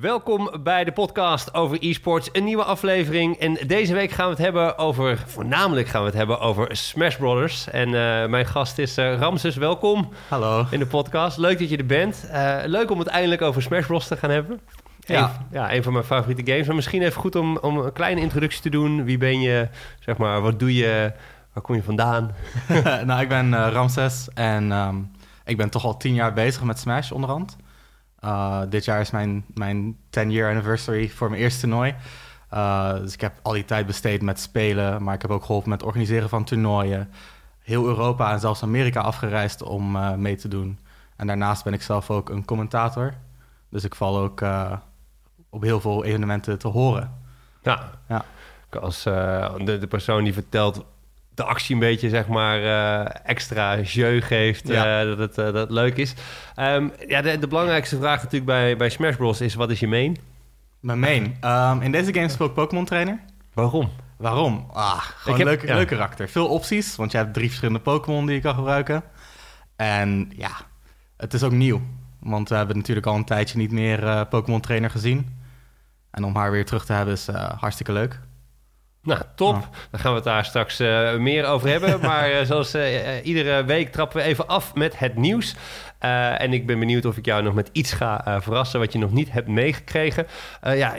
Welkom bij de podcast over e-sports, een nieuwe aflevering. En deze week gaan we het hebben over, voornamelijk gaan we het hebben over Smash Brothers. En uh, mijn gast is uh, Ramses, welkom. Hallo. In de podcast. Leuk dat je er bent. Uh, leuk om het eindelijk over Smash Bros te gaan hebben. Ja. Een, ja, een van mijn favoriete games. Maar misschien even goed om, om een kleine introductie te doen. Wie ben je? Zeg maar, wat doe je? Waar kom je vandaan? nou, ik ben Ramses en um, ik ben toch al tien jaar bezig met Smash onderhand. Uh, dit jaar is mijn, mijn 10-year anniversary voor mijn eerste toernooi. Uh, dus ik heb al die tijd besteed met spelen, maar ik heb ook geholpen met het organiseren van toernooien. Heel Europa en zelfs Amerika afgereisd om uh, mee te doen. En daarnaast ben ik zelf ook een commentator. Dus ik val ook op heel veel evenementen te horen. Ja, ja. als de, de persoon die vertelt de actie een beetje, zeg maar, uh, extra jeu geeft. Ja. Uh, dat, het, uh, dat het leuk is. Um, ja, de, de, belangrijkste vraag natuurlijk bij, bij Smash Bros. is: wat is je main? Mijn main? Um, in deze game speel ik Pokémon Trainer. Waarom? Waarom? Ah, gewoon heb, leuk, ja. leuk karakter. Veel opties, want je hebt drie verschillende Pokémon die je kan gebruiken. En ja, het is ook nieuw. Want we hebben natuurlijk al een tijdje niet meer Pokémon Trainer gezien. En om haar weer terug te hebben is hartstikke leuk. Nou, top. Ja. Dan gaan we het daar straks uh, meer over hebben. maar uh, zoals uh, iedere week trappen we even af met het nieuws. en ik ben benieuwd of ik jou nog met iets ga verrassen wat je nog niet hebt meegekregen. ja,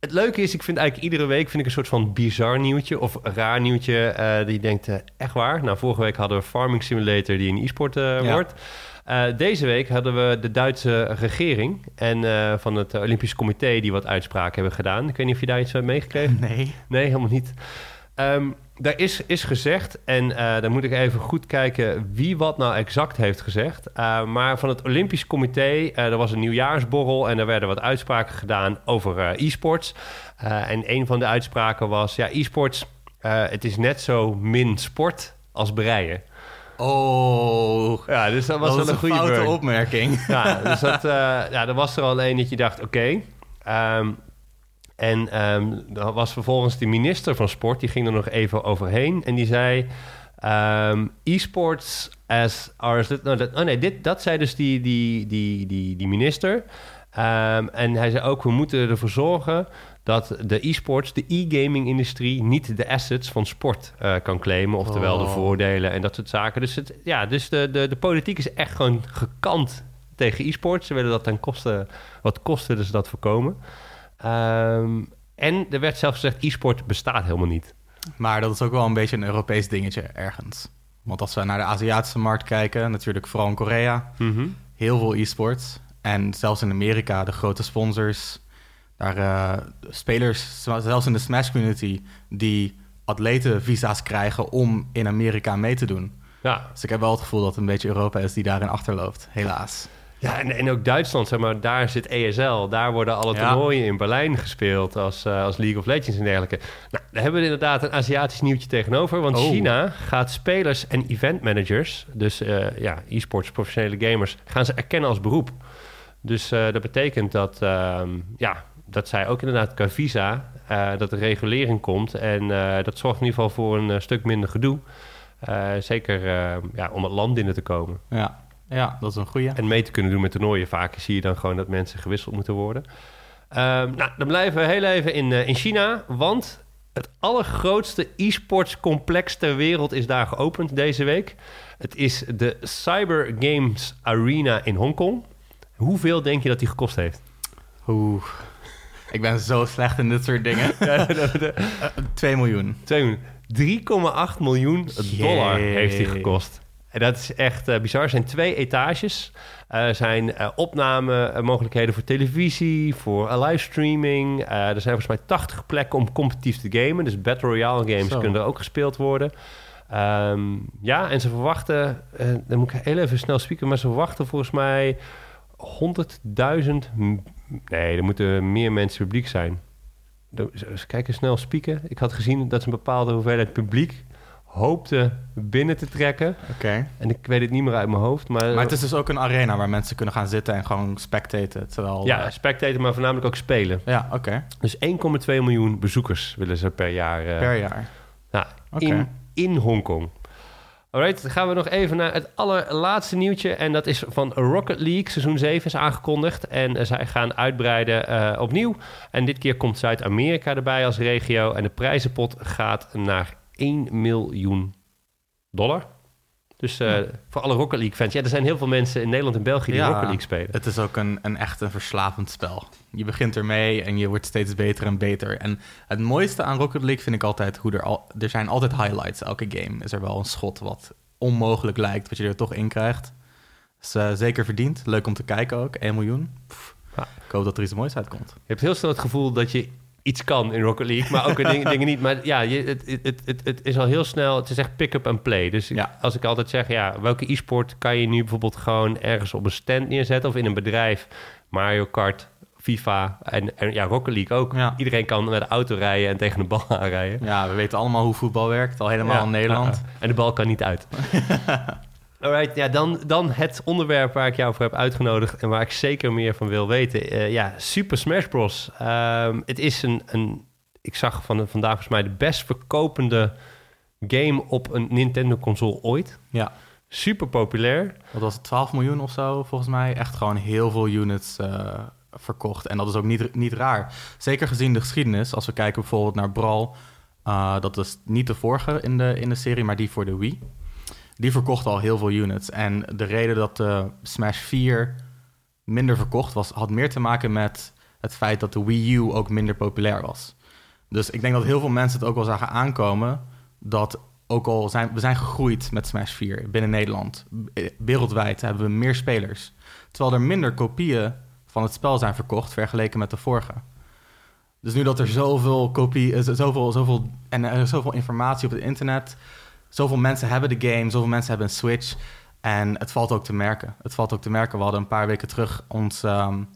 het leuke is, ik vind eigenlijk iedere week vind ik een soort van bizar nieuwtje of raar nieuwtje. die denkt, echt waar? Nou, vorige week hadden we Farming Simulator die een e-sport wordt. Uh, deze week hadden we de Duitse regering en uh, van het Olympisch Comité die wat uitspraken hebben gedaan. Ik weet niet of je daar iets hebt meegekregen. Nee. Nee, helemaal niet. Um, daar is, is gezegd, en uh, dan moet ik even goed kijken wie wat nou exact heeft gezegd. maar van het Olympisch Comité, er was een nieuwjaarsborrel en er werden wat uitspraken gedaan over e-sports. en een van de uitspraken was, ja, e-sports, het is net zo min sport als breien. Oh, ja, dus dat was dat wel een, goede foute opmerking. Ja, dus dat, uh, ja, er was er al een dat je dacht, oké. Okay. Um, en um, er was vervolgens de minister van Sport, die ging er nog even overheen. En die zei, um, e-sports as... Are, no, dat, oh nee, dit, dat zei dus die, die, die, die, die minister. en hij zei ook, we moeten ervoor zorgen dat de e-sports, de e-gaming-industrie, niet de assets van sport uh, kan claimen. Oftewel oh. de voordelen en dat soort zaken. Dus, het, ja, dus de, de, de politiek is echt gewoon gekant tegen e-sports. Ze willen dat ten koste, wat kost willen ze dat voorkomen. Um, en er werd zelfs gezegd, e-sport bestaat helemaal niet. Maar dat is ook wel een beetje een Europees dingetje ergens. Want als we naar de Aziatische markt kijken, natuurlijk vooral in Korea, mm -hmm. heel veel e-sports. En zelfs in Amerika, de grote sponsors, daar uh, spelers, zelfs in de Smash community, die atletenvisa's krijgen om in Amerika mee te doen. Ja. Dus ik heb wel het gevoel dat het een beetje Europa is die daarin achterloopt, helaas. Ja, en, en ook Duitsland, zeg maar, daar zit ESL. Daar worden alle toernooien in Berlijn gespeeld als, uh, als League of Legends en dergelijke. Nou, daar hebben we inderdaad een Aziatisch nieuwtje tegenover. Want oh. China gaat spelers en event managers, dus uh, ja, e-sports, professionele gamers, gaan ze erkennen als beroep. Dus uh, dat betekent dat, ja, dat zij ook inderdaad qua visa, uh, dat de regulering komt. En uh, dat zorgt in ieder geval voor een uh, stuk minder gedoe. zeker ja, om het land binnen te komen. Ja. ja, dat is een goede. En mee te kunnen doen met toernooien. Vaak zie je dan gewoon dat mensen gewisseld moeten worden. Ehm, nou, dan blijven we heel even in, in China. Want het allergrootste e-sports complex ter wereld is daar geopend deze week. Het is de Cyber Games Arena in Hongkong. Hoeveel denk je dat die gekost heeft? Oeh. Ik ben zo slecht in dit soort dingen. 2 miljoen. 2 miljoen. 3,8 miljoen dollar heeft hij gekost. En dat is echt uh, bizar. Er zijn twee etages. Er uh, zijn uh, opnamemogelijkheden voor televisie, voor livestreaming. er zijn volgens mij 80 plekken om competitief te gamen. Dus Battle Royale games Zo. kunnen er ook gespeeld worden. Um, ja, en ze verwachten... dan moet ik heel even snel spieken... maar ze verwachten volgens mij 100.000 Nee, er moeten meer mensen publiek zijn. Eens kijken, snel spieken. Ik had gezien dat ze een bepaalde hoeveelheid publiek hoopte binnen te trekken. Oké. Okay. En ik weet het niet meer uit mijn hoofd. Maar, maar het is dus ook een arena waar mensen kunnen gaan zitten en gewoon spectaten. Terwijl, ja, spectaten, maar voornamelijk ook spelen. Ja, oké. Okay. Dus 1,2 miljoen bezoekers willen ze per jaar. Uh, per jaar? Ja, okay. in, in Hongkong. Alright, dan gaan we nog even naar het allerlaatste nieuwtje. En dat is van Rocket League. Seizoen 7 is aangekondigd. En uh, zij gaan uitbreiden uh, opnieuw. En dit keer komt Zuid-Amerika erbij als regio. En de prijzenpot gaat naar 1 miljoen dollar. Dus uh, ja. voor alle Rocket League fans. Ja, er zijn heel veel mensen in Nederland en België die ja, Rocket League spelen. Het is ook een, een echt een verslavend spel. Je begint ermee en je wordt steeds beter en beter. En het mooiste aan Rocket League vind ik altijd hoe er al... Er zijn altijd highlights. Elke game is er wel een schot wat onmogelijk lijkt, wat je er toch in krijgt. Dus uh, zeker verdiend. Leuk om te kijken ook. 1 miljoen. Pff. Ik hoop dat er iets moois uitkomt. Je hebt heel snel het gevoel dat je iets kan in Rocket League, maar ook dingen, dingen niet. Maar ja, je, het, het, het, het is al heel snel, het is echt pick-up en play. Dus ja. als ik altijd zeg, ja, welke e-sport kan je nu bijvoorbeeld gewoon ergens op een stand neerzetten of in een bedrijf? Mario Kart, FIFA en, en ja, Rocket League ook. Ja. Iedereen kan met de auto rijden en tegen de bal aanrijden. Ja, we weten allemaal hoe voetbal werkt, al helemaal ja. in Nederland. en de bal kan niet uit. Alright, ja, dan, dan het onderwerp waar ik jou voor heb uitgenodigd en waar ik zeker meer van wil weten. Uh, ja, Super Smash Bros. Um, het is een, een, ik zag van, vandaag volgens mij de best verkopende game op een Nintendo-console ooit. Ja. Super populair. Wat was het, 12 miljoen of zo volgens mij? Echt gewoon heel veel units uh, verkocht. En dat is ook niet, niet raar. Zeker gezien de geschiedenis. Als we kijken bijvoorbeeld naar Brawl. Uh, dat is niet de vorige in de, in de serie, maar die voor de Wii die verkocht al heel veel units. En de reden dat de Smash 4 minder verkocht was, had meer te maken met het feit dat de Wii U ook minder populair was. Dus ik denk dat heel veel mensen het ook wel zagen aankomen dat ook al zijn we zijn gegroeid met Smash 4 binnen Nederland, wereldwijd hebben we meer spelers, terwijl er minder kopieën van het spel zijn verkocht vergeleken met de vorige. Dus nu dat er zoveel kopie, zoveel, zoveel en er is zoveel informatie op het internet, zoveel mensen hebben de game, zoveel mensen hebben een Switch. En het valt ook te merken. Het valt ook te merken. We hadden een paar weken terug ons, um,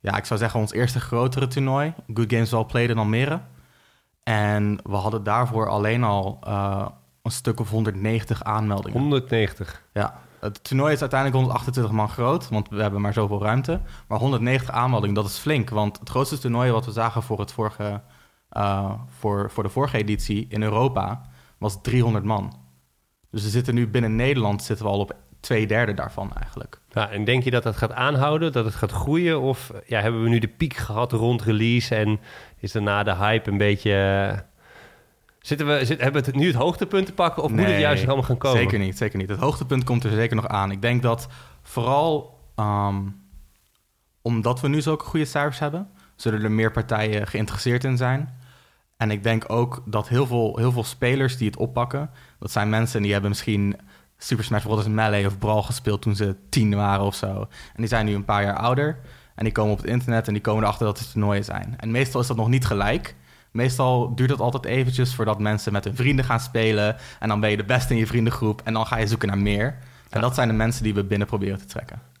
ja, ik zou zeggen, ons eerste grotere toernooi. Good Games Well Played in Almere. En we hadden daarvoor alleen al uh, een stuk of 190 aanmeldingen. 190? Ja. Het toernooi is uiteindelijk 128 man groot, want we hebben maar zoveel ruimte. Maar 190 aanmeldingen, dat is flink. Want het grootste toernooi wat we zagen voor, het vorige, uh, voor, voor de vorige editie in Europa was 300 man. Dus we zitten nu binnen Nederland zitten we al op twee derde daarvan eigenlijk. Ja, en denk je dat dat gaat aanhouden, dat het gaat groeien? Of ja, hebben we nu de piek gehad rond release en is daarna de hype een beetje... Zitten we, zit, hebben we het nu het hoogtepunt te pakken of nee, moet het juist nog allemaal gaan komen? Zeker niet, zeker niet. Het hoogtepunt komt er zeker nog aan. Ik denk dat vooral um, omdat we nu zulke goede cijfers hebben, zullen er meer partijen geïnteresseerd in zijn. En ik denk ook dat heel veel, heel veel spelers die het oppakken, dat zijn mensen die hebben misschien Super Smash Bros. Melee of Brawl gespeeld toen ze tien waren of zo. En die zijn nu een paar jaar ouder. En die komen op het internet en die komen erachter dat het toernooien zijn. En meestal is dat nog niet gelijk. Meestal duurt het altijd eventjes voordat mensen met hun vrienden gaan spelen. En dan ben je de beste in je vriendengroep. En dan ga je zoeken naar meer. En dat zijn de mensen die we binnen proberen te trekken.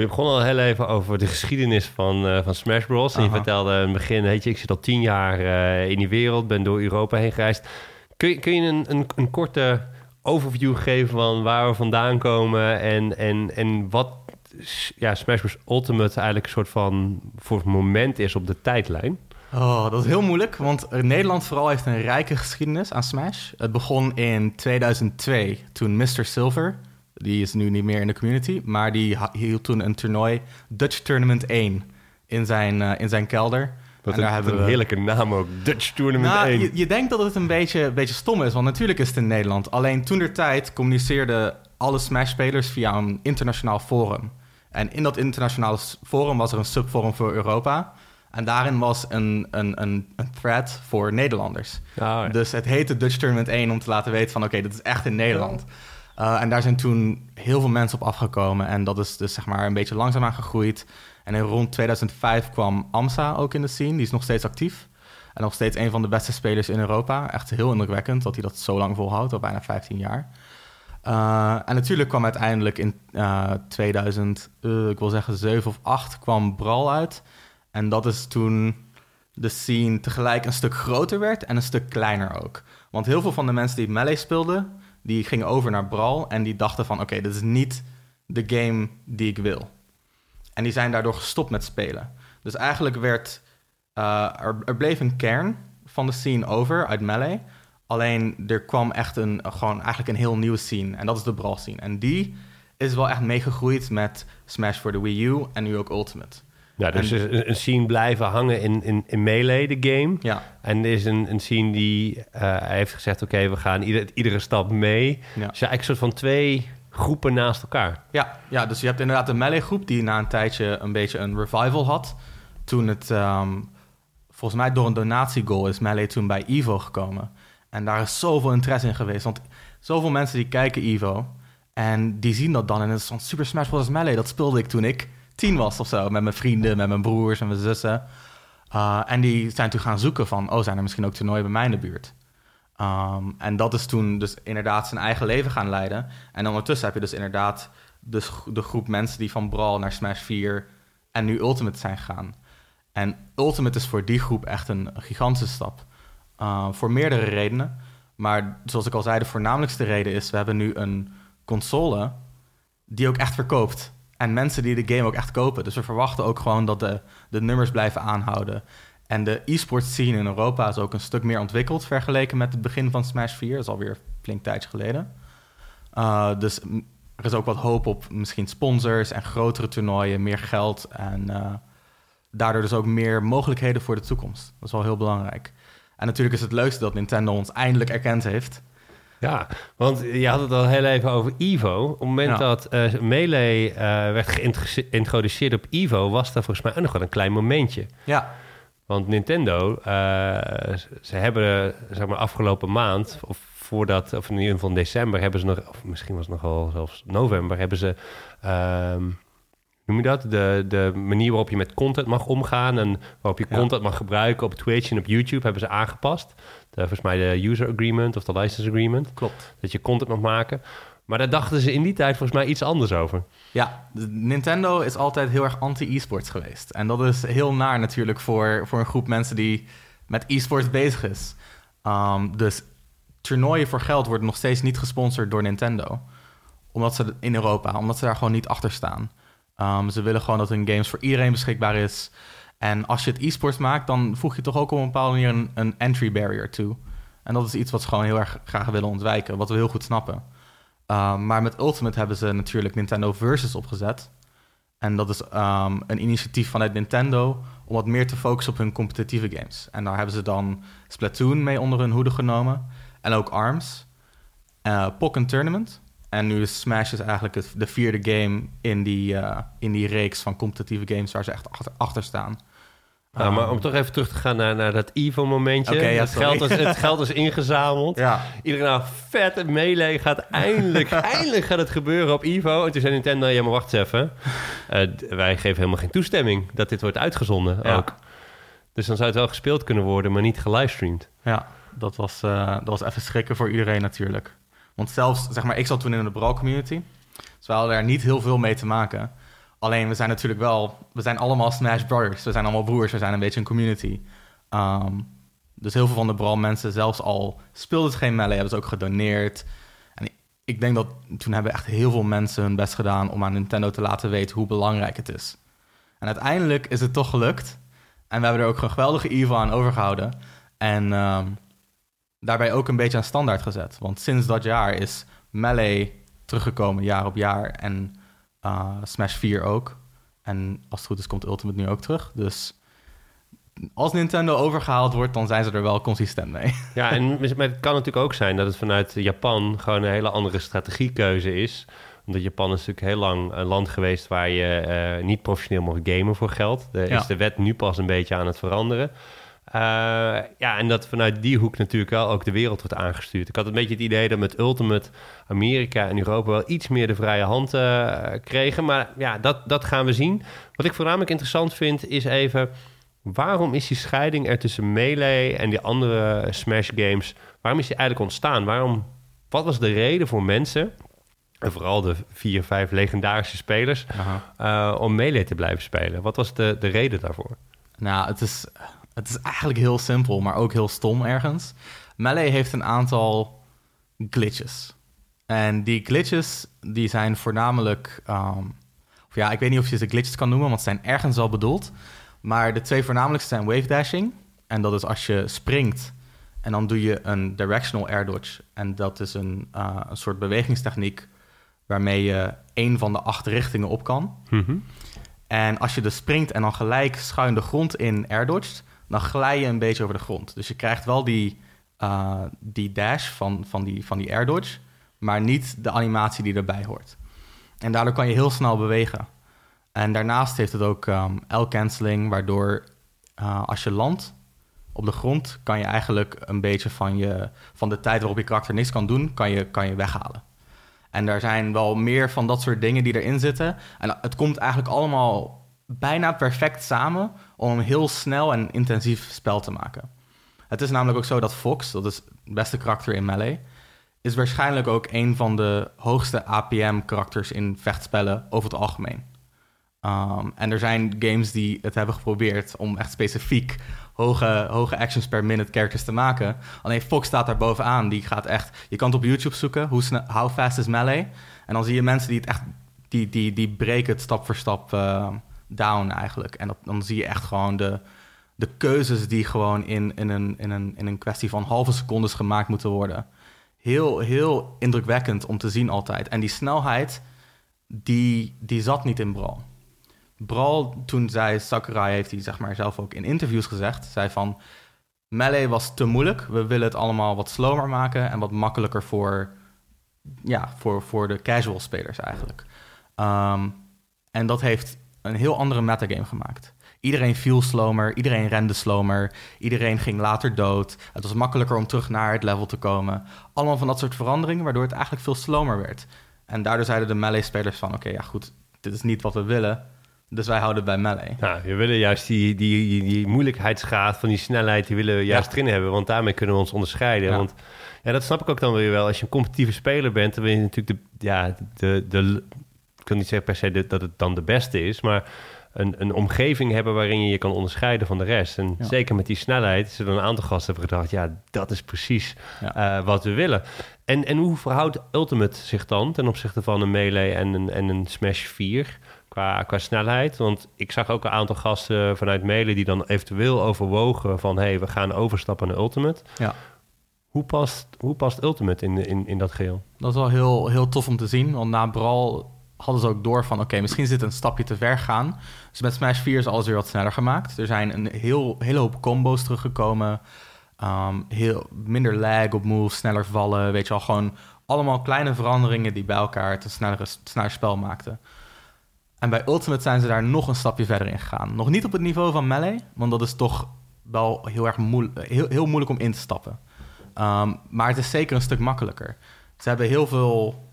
Je begon al heel even over de geschiedenis van, uh, van Smash Bros. En je vertelde in het begin, weet je, ik zit al tien jaar uh, in die wereld, ben door Europa heen gereisd. Kun je, kun je een, een, een, korte overview geven van waar we vandaan komen en, en, en wat ja, Smash Bros. Ultimate eigenlijk een soort van voor het moment is op de tijdlijn? Oh, dat is heel moeilijk, want Nederland vooral heeft een rijke geschiedenis aan Smash. Het begon in 2002, toen Mr. Silver, die is nu niet meer in de community. Maar die hield toen een toernooi, Dutch Tournament 1, in zijn, uh, in zijn kelder. Wat en daar een, hebben een we... heerlijke naam ook, Dutch Tournament nou, 1. Je, je, denkt dat het een beetje, een beetje stom is, want natuurlijk is het in Nederland. Alleen toen der tijd communiceerden alle Smash-spelers via een internationaal forum. En in dat internationale forum was er een subforum voor Europa. En daarin was een, een, een, een thread voor Nederlanders. Oh, ja. Dus het heette Dutch Tournament 1 om te laten weten van... oké, okay, dit is echt in Nederland. Ja. Uh, en daar zijn toen heel veel mensen op afgekomen. En dat is dus zeg maar een beetje langzaamaan gegroeid. En in rond 2005 kwam AMSA ook in de scene. Die is nog steeds actief. En nog steeds een van de beste spelers in Europa. Echt heel indrukwekkend dat hij dat zo lang volhoudt, al bijna 15 jaar. Uh, en natuurlijk kwam uiteindelijk in uh, 2000, uh, ik wil zeggen 7 of 8, kwam Brawl uit. En dat is toen de scene tegelijk een stuk groter werd en een stuk kleiner ook. Want heel veel van de mensen die Melee speelden, die gingen over naar Brawl en die dachten van... oké, dit is niet de game die ik wil. En die zijn daardoor gestopt met spelen. Dus eigenlijk werd... Er, er, bleef een kern van de scene over uit Melee. Alleen er kwam echt een, gewoon eigenlijk een heel nieuwe scene. En dat is de brawl scene. En die is wel echt meegegroeid met Smash voor de Wii U en nu ook Ultimate. Ja, dus een, een scene blijven hangen in, in, in Melee, de game. Ja, En er is een, een scene die eh, hij heeft gezegd... oké, we gaan ieder, iedere stap mee. ja. Dus ja, eigenlijk een soort van twee groepen naast elkaar. Ja, ja, dus je hebt inderdaad de Melee groep die na een tijdje een beetje een revival had. Toen het, ehm, volgens mij door een donatiegoal is Melee toen bij Evo gekomen. En daar is zoveel interesse in geweest. Want zoveel mensen die kijken Evo en die zien dat dan. En het is van Super Smash Bros. Melee, dat speelde ik toen ik tien was of zo. Met mijn vrienden, met mijn broers en mijn zussen. Uh, en die zijn toen gaan zoeken van, oh, zijn er misschien ook toernooien bij mij in de buurt? Um, en dat is toen dus inderdaad zijn eigen leven gaan leiden. En ondertussen heb je dus inderdaad de, de groep mensen die van Brawl naar Smash 4 en nu Ultimate zijn gegaan. En Ultimate is voor die groep echt een gigantische stap. Uh, voor meerdere redenen. Maar zoals ik al zei, de voornamelijkste reden is... we hebben nu een console die ook echt verkoopt. En mensen die de game ook echt kopen. Dus we verwachten ook gewoon dat de, de nummers blijven aanhouden. En de e-sport scene in Europa is ook een stuk meer ontwikkeld... vergeleken met het begin van Smash 4. Dat is alweer flink tijdje geleden. Uh, dus er is ook wat hoop op misschien sponsors en grotere toernooien, meer geld en uh, daardoor dus ook meer mogelijkheden voor de toekomst. Dat is wel heel belangrijk. En natuurlijk is het leukste dat Nintendo ons eindelijk erkend heeft. Ja, want je had het al heel even over Evo. Op het moment Ja. dat eh, Melee eh, werd geïntroduceerd op Evo... was daar volgens mij ook nog wel een klein momentje. Ja, Want Nintendo, eh, ze hebben zeg maar afgelopen maand, of voordat, of in ieder geval in december, hebben ze nog, of misschien was het nog wel zelfs november, hebben ze, ehm, noem je dat? De, de manier waarop je met content mag omgaan en waarop je Ja. content mag gebruiken op Twitch en op YouTube hebben ze aangepast. De, volgens mij de user agreement of de license agreement, klopt. dat je content mag maken. Maar daar dachten ze in die tijd volgens mij iets anders over. Ja, Nintendo is altijd heel erg anti-e-sports geweest. En dat is heel naar natuurlijk voor, voor een groep mensen die met e-sports bezig is. Um, dus toernooien voor geld worden nog steeds niet gesponsord door Nintendo. Omdat ze in Europa, omdat ze daar gewoon niet achter staan. Um, ze willen gewoon dat hun games voor iedereen beschikbaar is. En als je het e-sports maakt, dan voeg je toch ook op een bepaalde manier een, entry barrier toe. En dat is iets wat ze gewoon heel erg graag willen ontwijken, wat we heel goed snappen. Uh, maar met Ultimate hebben ze natuurlijk Nintendo Versus opgezet. En dat is um, een initiatief vanuit Nintendo om wat meer te focussen op hun competitieve games. En daar hebben ze dan Splatoon mee onder hun hoede genomen. En ook ARMS. Uh, Pokken Tournament. En nu is Smash is eigenlijk het, de vierde game in die, uh, in die reeks van competitieve games waar ze echt achter staan. Nou, maar om toch even terug te gaan naar, naar dat ja, het, geld is, het geld is ingezameld. Ja, Iedereen nou vet melee gaat eindelijk, eindelijk gaat het gebeuren op Evo. En toen zei Nintendo, ja maar wacht eens even. Eh, wij geven helemaal geen toestemming dat dit wordt uitgezonden Ja. ook. Dus dan zou het wel gespeeld kunnen worden, maar niet gelivestreamd. Ja, dat was, uh, dat was even schrikken voor iedereen natuurlijk. Want zelfs, zeg maar, ik zat toen in de Brawl community. Dus we hadden daar niet heel veel mee te maken. Alleen, we zijn natuurlijk wel... We zijn allemaal Smash Brothers. We zijn allemaal broers. We zijn een beetje een community. Um, dus heel veel van de Brawl mensen, zelfs al speelden ze geen melee... hebben ze ook gedoneerd. En ik denk dat toen hebben echt heel veel mensen hun best gedaan... om aan Nintendo te laten weten hoe belangrijk het is. En uiteindelijk is het toch gelukt. En we hebben er ook een geweldige Evo aan overgehouden... En um, daarbij ook een beetje aan standaard gezet. Want sinds dat jaar is Melee teruggekomen jaar op jaar. En uh, Smash 4 ook. En als het goed is komt Ultimate nu ook terug. Dus als Nintendo overgehaald wordt, dan zijn ze er wel consistent mee. Ja, en het kan natuurlijk ook zijn dat het vanuit Japan gewoon een hele andere strategiekeuze is. Omdat Japan is natuurlijk heel lang een land geweest waar je uh, niet professioneel mag gamen voor geld. Daar Ja. is de wet nu pas een beetje aan het veranderen. Uh, ja, en dat vanuit die hoek natuurlijk wel ook de wereld wordt aangestuurd. Ik had een beetje het idee dat met Ultimate Amerika en Europa wel iets meer de vrije hand uh, kregen. Maar ja, dat, dat gaan we zien. Wat ik voornamelijk interessant vind is even... waarom is die scheiding er tussen Melee en die andere Smash games... waarom is die eigenlijk ontstaan? Waarom, wat was de reden voor mensen... en vooral de vier, vijf legendarische spelers... Uh, om Melee te blijven spelen? Wat was de, de reden daarvoor? Nou, het is... Het is eigenlijk heel simpel, maar ook heel stom ergens. Melee heeft een aantal glitches. En die glitches, die zijn voornamelijk... Um, of ja, ik weet niet of je ze glitches kan noemen, want ze zijn ergens wel bedoeld. Maar de twee voornamelijkste zijn wave dashing. En dat is als je springt En dan doe je een directional air dodge. En dat is een, uh, een soort bewegingstechniek waarmee je één van de acht richtingen op kan. Mhm. En als je dus springt en dan gelijk schuin de grond in air dodgt, dan glij je een beetje over de grond. Dus je krijgt wel die, uh, die dash van, van, die, van die air dodge, maar niet de animatie die erbij hoort. En daardoor kan je heel snel bewegen. En daarnaast heeft het ook um, L-canceling, waardoor uh, als je landt op de grond, kan je eigenlijk een beetje van, je, van de tijd waarop je karakter niks kan doen, kan je, kan je weghalen. En er zijn wel meer van dat soort dingen die erin zitten. En het komt eigenlijk allemaal bijna perfect samen om een heel snel en intensief spel te maken. Het is namelijk ook zo dat Fox, dat is het beste karakter in Melee, is waarschijnlijk ook een van de hoogste APM-karakters in vechtspellen over het algemeen. Um, en er zijn games die het hebben geprobeerd om echt specifiek hoge, hoge actions per minute characters te maken. Alleen Fox staat daar bovenaan. Die gaat echt. Je kan het op YouTube zoeken. Hoe how fast is melee? En dan zie je mensen die het echt. Die, die, die breken het stap voor stap uh, down eigenlijk. En dan zie je echt gewoon de, de keuzes die gewoon in, in, een, in, een, in een kwestie van halve secondes gemaakt moeten worden. Heel, heel indrukwekkend om te zien altijd. En die snelheid, die, die zat niet in Brawl. Brawl, toen zei Sakurai, heeft hij zeg maar zelf ook in interviews gezegd, zei van Melee was te moeilijk. We willen het allemaal wat slower maken en wat makkelijker voor, ja, voor, voor de casual spelers eigenlijk. Um, en dat heeft een heel andere metagame gemaakt. Iedereen viel slomer, iedereen rende slomer, iedereen ging later dood. Het was makkelijker om terug naar het level te komen. Allemaal van dat soort veranderingen, waardoor het eigenlijk veel slomer werd. En daardoor zeiden de Melee-spelers van, oké, ja goed, dit is niet wat we willen. Dus wij houden bij melee. Nou, we willen juist die, die, die, die moeilijkheidsgraad van die snelheid, die willen we juist ja. erin hebben. Want daarmee kunnen we ons onderscheiden. Ja. Want ja, dat snap ik ook dan weer wel. Als je een competitieve speler bent, dan ben je natuurlijk de, ja, de, de, ik kan niet zeggen per se de, dat het dan de beste is, maar een, een omgeving hebben waarin je je kan onderscheiden van de rest. En ja. zeker met die snelheid, zullen een aantal gasten hebben gedacht, ja, dat is precies ja. uh, wat we willen. En, en hoe verhoudt Ultimate zich dan ten opzichte van een Melee en een, en een Smash 4? Qua, qua snelheid. Want ik zag ook een aantal gasten vanuit mailen die dan eventueel overwogen van hé, hey, we gaan overstappen naar Ultimate. Ja. Hoe past, hoe past Ultimate in, in, in dat geheel? Dat is wel heel, heel tof om te zien. Want na Brawl hadden ze ook door van oké, misschien zit een stapje te ver gaan. Dus met Smash 4 is alles weer wat sneller gemaakt. Er zijn een heel, hele hoop combo's teruggekomen. Um, heel, minder lag op moves, sneller vallen. Weet je al, gewoon allemaal kleine veranderingen die bij elkaar het een snellere, sneller spel maakten. En bij Ultimate zijn ze daar nog een stapje verder in gegaan. Nog niet op het niveau van Melee, want dat is toch wel heel erg moeilijk, heel, heel moeilijk om in te stappen. Um, maar het is zeker een stuk makkelijker. Ze hebben heel veel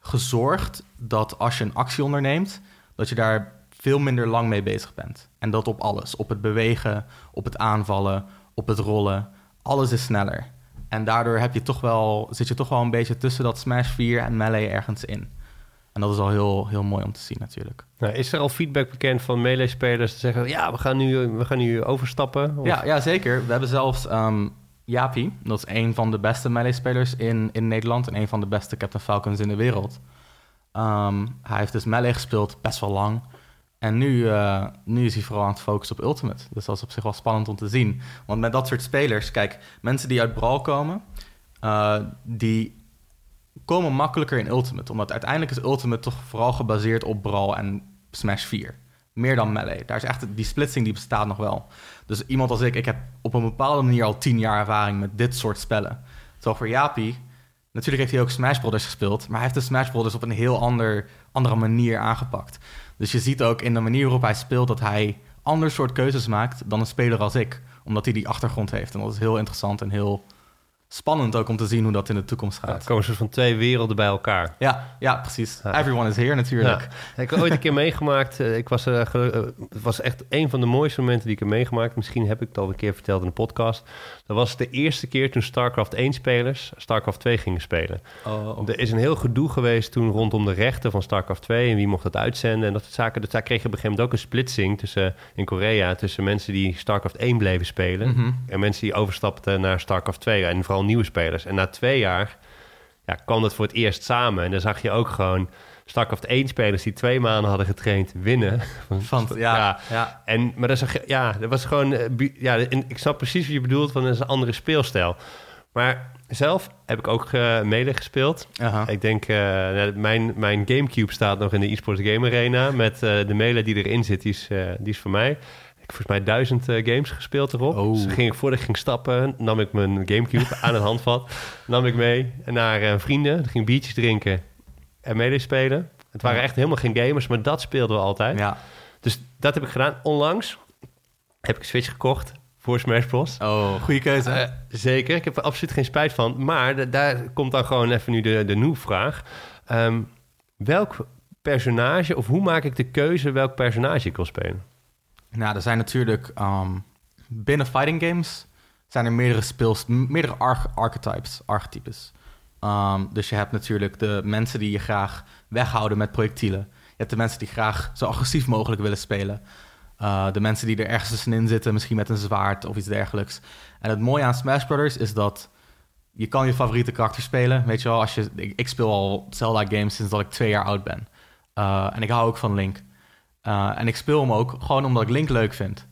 gezorgd dat als je een actie onderneemt, dat je daar veel minder lang mee bezig bent. En dat op alles. Op het bewegen, op het aanvallen, op het rollen. Alles is sneller. En daardoor heb je toch wel, zit je toch wel een beetje tussen dat Smash 4 en Melee ergens in. En dat is al heel, heel mooi om te zien natuurlijk. Nou, is er al feedback bekend van Melee-spelers te zeggen... ja, we gaan nu, we gaan nu overstappen? Of? Ja, ja, zeker. We hebben zelfs um, Japi. Dat is een van de beste Melee-spelers in, in Nederland... en een van de beste Captain Falcons in de wereld. Um, hij heeft dus Melee gespeeld best wel lang. En nu, uh, nu is hij vooral aan het focussen op Ultimate. Dus dat is op zich wel spannend om te zien. Want met dat soort spelers... Kijk, mensen die uit Brawl komen... Uh, die komen makkelijker in Ultimate. Omdat uiteindelijk is Ultimate toch vooral gebaseerd op Brawl en Smash 4. Meer dan Melee. Daar is echt, die splitsing die bestaat nog wel. Dus iemand als ik, ik heb op een bepaalde manier al tien jaar ervaring met dit soort spellen. Terwijl voor Japi, natuurlijk heeft hij ook Smash Brothers gespeeld, maar hij heeft de Smash Brothers op een heel ander, andere manier aangepakt. Dus je ziet ook in de manier waarop hij speelt dat hij ander soort keuzes maakt dan een speler als ik. Omdat hij die achtergrond heeft. En dat is heel interessant en heel spannend ook om te zien hoe dat in de toekomst gaat. Ja, komen ze van twee werelden bij elkaar. Ja, ja precies. Ja. Everyone is here natuurlijk. Ja. Ik heb ooit een keer meegemaakt. Ik was, uh, het was echt een van de mooiste momenten die ik heb meegemaakt. Misschien heb ik het al een keer verteld in de podcast. Dat was de eerste keer toen StarCraft 1 spelers StarCraft 2 gingen spelen. Oh, oh. Er is een heel gedoe geweest toen rondom de rechten van StarCraft 2 en wie mocht dat uitzenden en dat soort zaken. Dus daar kreeg je op een gegeven moment ook een splitsing tussen in Korea tussen mensen die StarCraft 1 bleven spelen mm -hmm. en mensen die overstapten naar StarCraft 2 en vooral nieuwe spelers. En na twee jaar ja, kwam dat voor het eerst samen. En dan zag je ook gewoon StarCraft 1 spelers die twee maanden hadden getraind winnen. Van, ja, ja. En, maar dat, is, een- ja, dat was gewoon... eh, Ja, ik snap precies wat je bedoelt, van dat is een andere speelstijl. Maar zelf heb ik ook uh, mede gespeeld. Aha. Ik denk, eh, nou, mijn, mijn Gamecube staat nog in de eSports Game Arena. Met de mailer die erin zit, die is, die is van mij. Ik heb volgens mij duizend eh, games gespeeld erop. Oh. Dus ging ik, voordat ik ging stappen, nam ik mijn Gamecube aan het handvat. Nam ik mee naar eh, vrienden. Dan ging biertjes drinken en mede spelen. Het waren echt helemaal geen gamers, maar dat speelden we altijd. ja. Dus dat heb ik gedaan. Onlangs heb ik een Switch gekocht voor Smash Bros. Oh, goede keuze. Eh, zeker, ik heb er absoluut geen spijt van. Maar da- daar komt dan gewoon even nu de, de nieuw-vraag. Ehm, welk personage, of hoe maak ik de keuze welk personage ik wil spelen? Nou, er zijn natuurlijk ehm, binnen fighting games zijn er meerdere speels, meerdere arch- archetypes, archetypes. Ehm, dus je hebt natuurlijk de mensen die je graag weghouden met projectielen. Je hebt de mensen die graag zo agressief mogelijk willen spelen. Uh, de mensen die er ergens tussenin zitten, misschien met een zwaard of iets dergelijks. En het mooie aan Smash Brothers is dat je kan je favoriete karakter spelen. Weet je wel, als je, ik, speel al Zelda games sinds dat ik twee jaar oud ben. Uh, en ik hou ook van Link. Uh, en ik speel hem ook gewoon omdat ik Link leuk vind.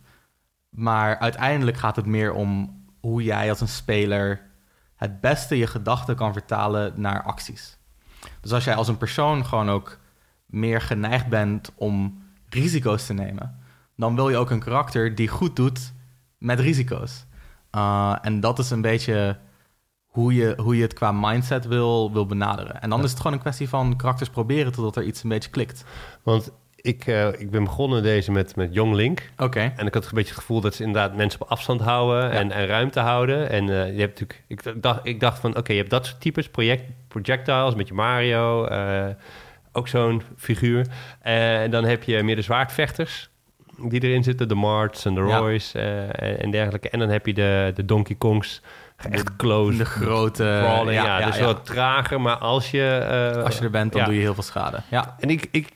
Maar uiteindelijk gaat het meer om hoe jij als een speler het beste je gedachten kan vertalen naar acties. Dus als jij als een persoon gewoon ook meer geneigd bent om risico's te nemen, dan wil je ook een karakter die goed doet met risico's. Uh, en dat is een beetje hoe je, hoe je het qua mindset wil, wil benaderen. En dan Ja. is het gewoon een kwestie van karakters proberen totdat er iets een beetje klikt. Want ik, eh, ik ben begonnen deze met, met Young Link. Oké. En ik had een beetje het gevoel dat ze inderdaad mensen op afstand houden en, en ruimte houden. En eh, je hebt natuurlijk, ik dacht, ik dacht van, oké, je hebt dat soort types, project, projectiles met je Mario, eh, ook zo'n figuur. En dan heb je meer de zwaardvechters die erin zitten, de Marts en de. Roy's en, en dergelijke. En dan heb je de, de Donkey Kongs, echt close. De grote... ja, ja, dus ja. wat trager, maar als je... Als je er bent, dan doe je heel veel schade. Ja. En ik, ik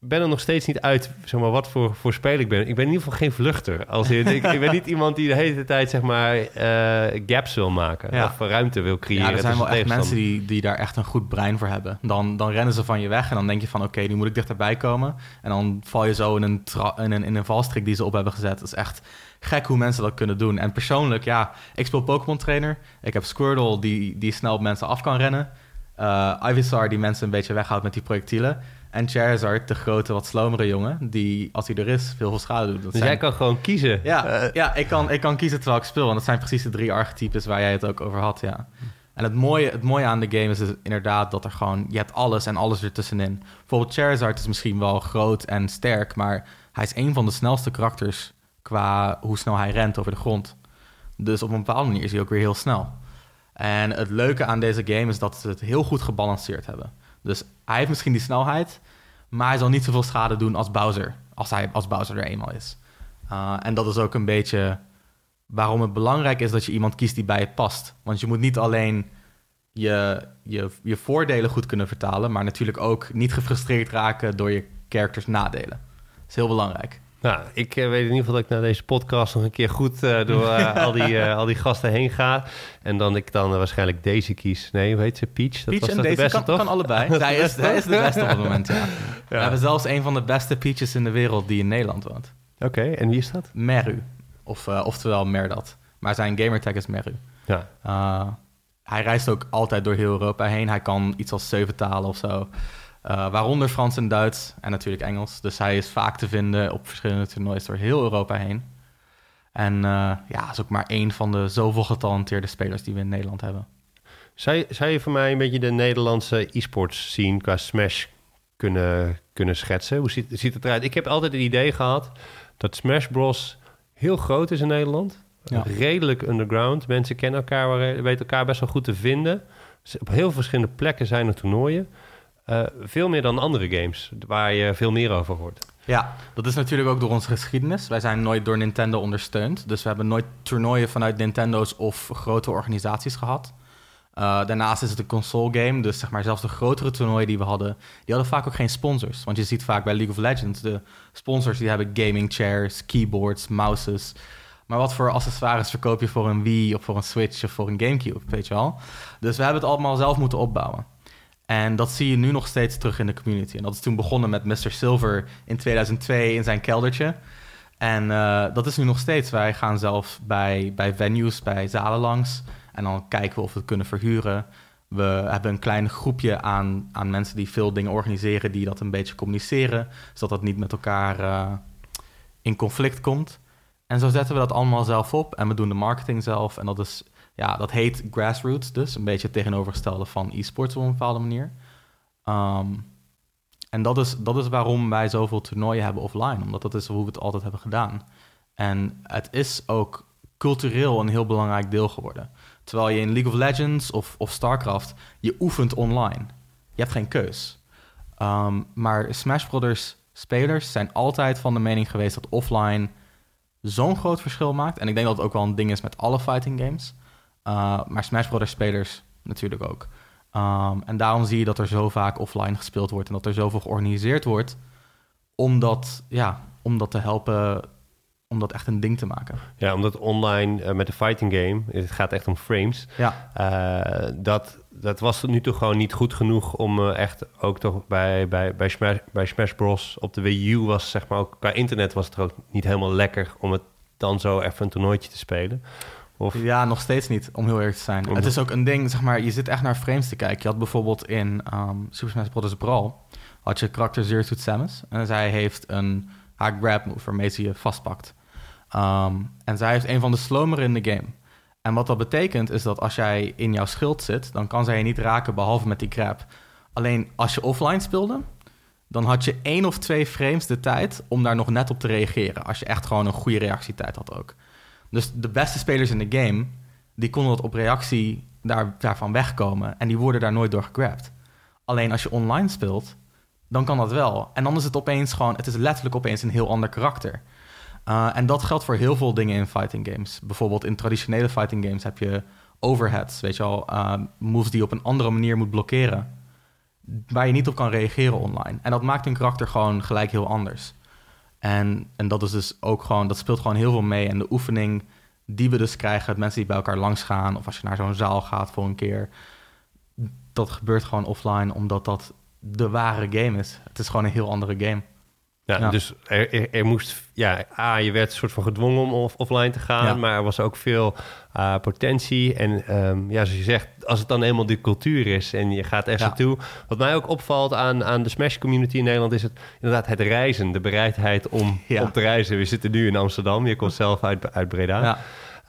ben er nog steeds niet uit, zeg maar, wat voor, voor speler ik ben. Ik ben in ieder geval geen vluchter. Als in, ik, ik ben niet iemand die de hele tijd, zeg maar, eh, gaps wil maken. Ja. Of ruimte wil creëren. Ja, er zijn wel echt mensen die, die daar echt een goed brein voor hebben. Dan, dan rennen ze van je weg en dan denk je van... oké, nu moet ik dichterbij komen. En dan val je zo in een, in, een, in een valstrik die ze op hebben gezet. Het is echt gek hoe mensen dat kunnen doen. En persoonlijk, ja, ik speel Pokémon Trainer. Ik heb Squirtle die, die snel op mensen af kan rennen. Eh Ivysaur die mensen een beetje weghoudt met die projectielen. En Charizard, de grote, wat slomere jongen... die, als hij er is, veel, veel schade doet. Dat Dus zijn- jij kan gewoon kiezen. Ja, Eh, ja ik, kan, ik kan kiezen terwijl ik speel. En dat zijn precies de drie archetypes waar jij het ook over had, ja. En het mooie, het mooie aan de game is dus inderdaad dat er gewoon... Je hebt alles en alles ertussenin. Bijvoorbeeld Charizard is misschien wel groot en sterk... maar hij is een van de snelste karakters... qua hoe snel hij rent over de grond. Dus op een bepaalde manier is hij ook weer heel snel. En het leuke aan deze game is dat ze het heel goed gebalanceerd hebben. Dus hij heeft misschien die snelheid... maar hij zal niet zoveel schade doen als Bowser... als, hij, als Bowser er eenmaal is. Uh, en dat is ook een beetje waarom het belangrijk is dat je iemand kiest die bij je past. Want je moet niet alleen je, je, je voordelen goed kunnen vertalen, maar natuurlijk ook niet gefrustreerd raken door je characters nadelen. Dat is heel belangrijk. Nou, ik eh, weet in ieder geval dat ik na deze podcast nog een keer goed eh, door eh, al, die, al die gasten heen ga. En dan ik dan waarschijnlijk deze kies. Nee, hoe heet ze? Peach? Dat Peach was en toch de deze beste, kan, toch? kan allebei. zij, is, zij is de beste op het moment, ja. We hebben zelfs een van de beste Peaches in de wereld die in Nederland woont. Oké, en wie is dat? Meru. Of, oftewel Merdat. Maar zijn gamertag is Meru. Ja. Hij reist ook altijd door heel Europa heen. Hij kan iets als zeven talen of zo. Uh, waaronder Frans en Duits en natuurlijk Engels. Dus hij is vaak te vinden op verschillende toernooien door heel Europa heen. En uh, ja, is ook maar één van de zoveel getalenteerde spelers die we in Nederland hebben. Zou je, zou je voor mij een beetje de Nederlandse e-sports scene qua Smash kunnen, kunnen schetsen? Hoe ziet, ziet het eruit? Ik heb altijd het idee gehad dat Smash Bros. heel groot is in Nederland. Ja. Redelijk underground. Mensen kennen elkaar, weten elkaar best wel goed te vinden. Dus op heel verschillende plekken zijn er toernooien. Uh, veel meer dan andere games, waar je veel meer over hoort. Ja, dat is natuurlijk ook door onze geschiedenis. Wij zijn nooit door Nintendo ondersteund. Dus we hebben nooit toernooien vanuit Nintendo's of grote organisaties gehad. Uh, daarnaast is het een console game, dus zeg maar zelfs de grotere toernooien die we hadden, die hadden vaak ook geen sponsors. Want je ziet vaak bij League of Legends, de sponsors die hebben gaming chairs, keyboards, mouses. Maar wat voor accessoires verkoop je voor een Wii of voor een Switch of voor een Gamecube, weet je wel? Dus we hebben het allemaal zelf moeten opbouwen. En dat zie je nu nog steeds terug in de community. En dat is toen begonnen met Mr. Silver in 2002 in zijn keldertje. En uh, dat is nu nog steeds. Wij gaan zelf bij, bij venues, bij zalen langs. En dan kijken we of we het kunnen verhuren. We hebben een klein groepje aan, aan mensen die veel dingen organiseren, die dat een beetje communiceren, zodat dat niet met elkaar uh, in conflict komt. En zo zetten we dat allemaal zelf op en we doen de marketing zelf. En dat, is, ja, dat heet grassroots, dus een beetje het tegenovergestelde van e-sports op een bepaalde manier. Um, en dat is, dat is waarom wij zoveel toernooien hebben offline, omdat dat is hoe we het altijd hebben gedaan. En het is ook cultureel een heel belangrijk deel geworden. Terwijl je in League of Legends of, of StarCraft, je oefent online. Je hebt geen keus. Um, maar Smash Brothers spelers zijn altijd van de mening geweest dat offline zo'n groot verschil maakt. En ik denk dat het ook wel een ding is met alle fighting games. Uh, maar Smash Brothers spelers natuurlijk ook. Um, en daarom zie je dat er zo vaak offline gespeeld wordt en dat er zoveel georganiseerd wordt om dat, ja, om dat te helpen, om dat echt een ding te maken. Ja, omdat online uh, met de fighting game, het gaat echt om frames. Ja. Uh, dat, dat was tot nu toe gewoon niet goed genoeg om uh, echt ook toch bij, bij, bij, Smash, bij Smash Bros. op de Wii U was, zeg maar ook qua internet was het ook niet helemaal lekker om het dan zo even een toernooitje te spelen. Of? Ja, nog steeds niet, om heel eerlijk te zijn. Het is ook een ding, zeg maar, je zit echt naar frames te kijken. Je had bijvoorbeeld in um, Super Smash Bros. Brawl... had je karakter Zero Suit Samus. En zij heeft een haar grab move waarmee ze je vastpakt. Um, en zij heeft een van de slowmer in de game. En wat dat betekent is dat als jij in jouw schild zit... dan kan zij je niet raken, behalve met die grab. Alleen als je offline speelde... dan had je één of twee frames de tijd om daar nog net op te reageren. Als je echt gewoon een goede reactietijd had ook. Dus de beste spelers in de game, die konden dat op reactie daar, daarvan wegkomen. En die worden daar nooit door gegrabt. Alleen als je online speelt, dan kan dat wel. En dan is het opeens gewoon, het is letterlijk opeens een heel ander karakter. Uh, en dat geldt voor heel veel dingen in fighting games. Bijvoorbeeld in traditionele fighting games heb je overheads, weet je al, uh, moves die je op een andere manier moet blokkeren. Waar je niet op kan reageren online. En dat maakt een karakter gewoon gelijk heel anders. En, en dat is dus ook gewoon, dat speelt gewoon heel veel mee. En de oefening die we dus krijgen, mensen die bij elkaar langs gaan, of als je naar zo'n zaal gaat voor een keer, dat gebeurt gewoon offline, omdat dat de ware game is. Het is gewoon een heel andere game. Ja, dus er, er, moest, ja, A, je werd soort van gedwongen om off offline te gaan, maar er was ook veel uh, potentie. En um, ja, zoals je zegt, als het dan eenmaal die cultuur is en je gaat ergens ja. naartoe. Wat mij ook opvalt aan, aan de Smash community in Nederland is het inderdaad het reizen, de bereidheid om op te reizen. We zitten nu in Amsterdam, je komt zelf uit, uit Breda. Ja.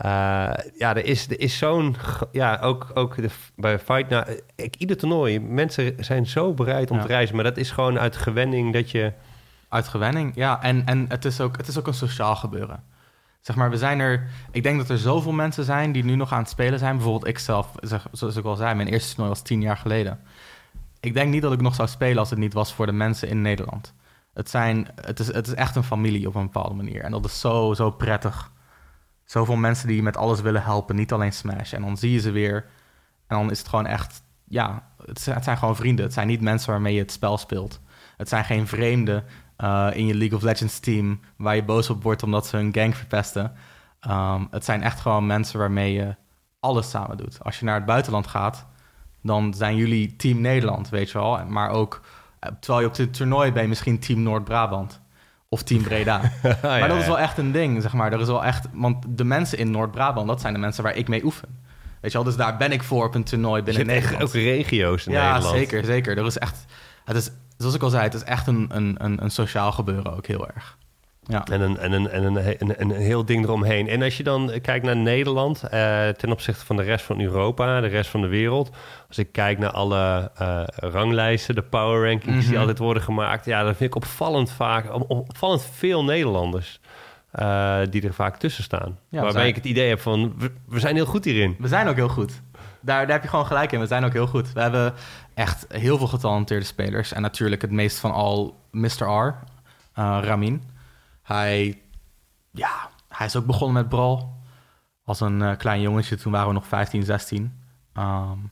Uh, ja, er is, er is zo'n... Ja, ook, ook de, bij Fight... Nou, ik, ieder toernooi, mensen zijn zo bereid om te reizen. Maar dat is gewoon uit gewenning dat je... Uit gewenning, ja. En, en het, is ook, het is ook een sociaal gebeuren. Zeg maar, we zijn er... Ik denk dat er zoveel mensen zijn die nu nog aan het spelen zijn. Bijvoorbeeld ik zelf, zoals ik al zei, mijn eerste toernooi was tien jaar geleden. Ik denk niet dat ik nog zou spelen als het niet was voor de mensen in Nederland. Het, zijn, het, is, het is echt een familie op een bepaalde manier. En dat is zo, zo prettig. Zoveel mensen die met alles willen helpen, niet alleen Smash. En dan zie je ze weer. En dan is het gewoon echt... Ja, het zijn, het zijn gewoon vrienden. Het zijn niet mensen waarmee je het spel speelt. Het zijn geen vreemden uh, in je League of Legends team waar je boos op wordt omdat ze hun gang verpesten. Um, het zijn echt gewoon mensen waarmee je alles samen doet. Als je naar het buitenland gaat, dan zijn jullie team Nederland, weet je wel. Maar ook, eh, terwijl je op dit toernooi bent, misschien team Noord-Brabant of Team Breda. ja, maar dat is wel echt een ding, zeg maar. Er is wel echt, want de mensen in Noord-Brabant, dat zijn de mensen waar ik mee oefen. Weet je wel, dus daar ben ik voor op een toernooi binnen Nederland. ook regio's in ja, Nederland. Ja, zeker, zeker. Er is echt, het is zoals ik al zei, het is echt een, een, een, een sociaal gebeuren ook heel erg. Ja. En, een, en, een, en een, een, een, heel ding eromheen. En als je dan kijkt naar Nederland uh, ten opzichte van de rest van Europa, de rest van de wereld. Als ik kijk naar alle uh, ranglijsten, de power rankings mm -hmm. die altijd worden gemaakt. Ja, dan vind ik opvallend vaak, opvallend veel Nederlanders. Uh, die er vaak tussen staan. Ja, waarbij zijn... ik het idee heb van, we, we, zijn heel goed hierin. We zijn ook heel goed. Daar, daar heb je gewoon gelijk in. We zijn ook heel goed. We hebben echt heel veel getalenteerde spelers. En natuurlijk het meest van al Mr. R, uh, Ramin. Hij, ja, hij is ook begonnen met Brawl. Als een uh, klein jongetje, toen waren we nog 15, 16. Um,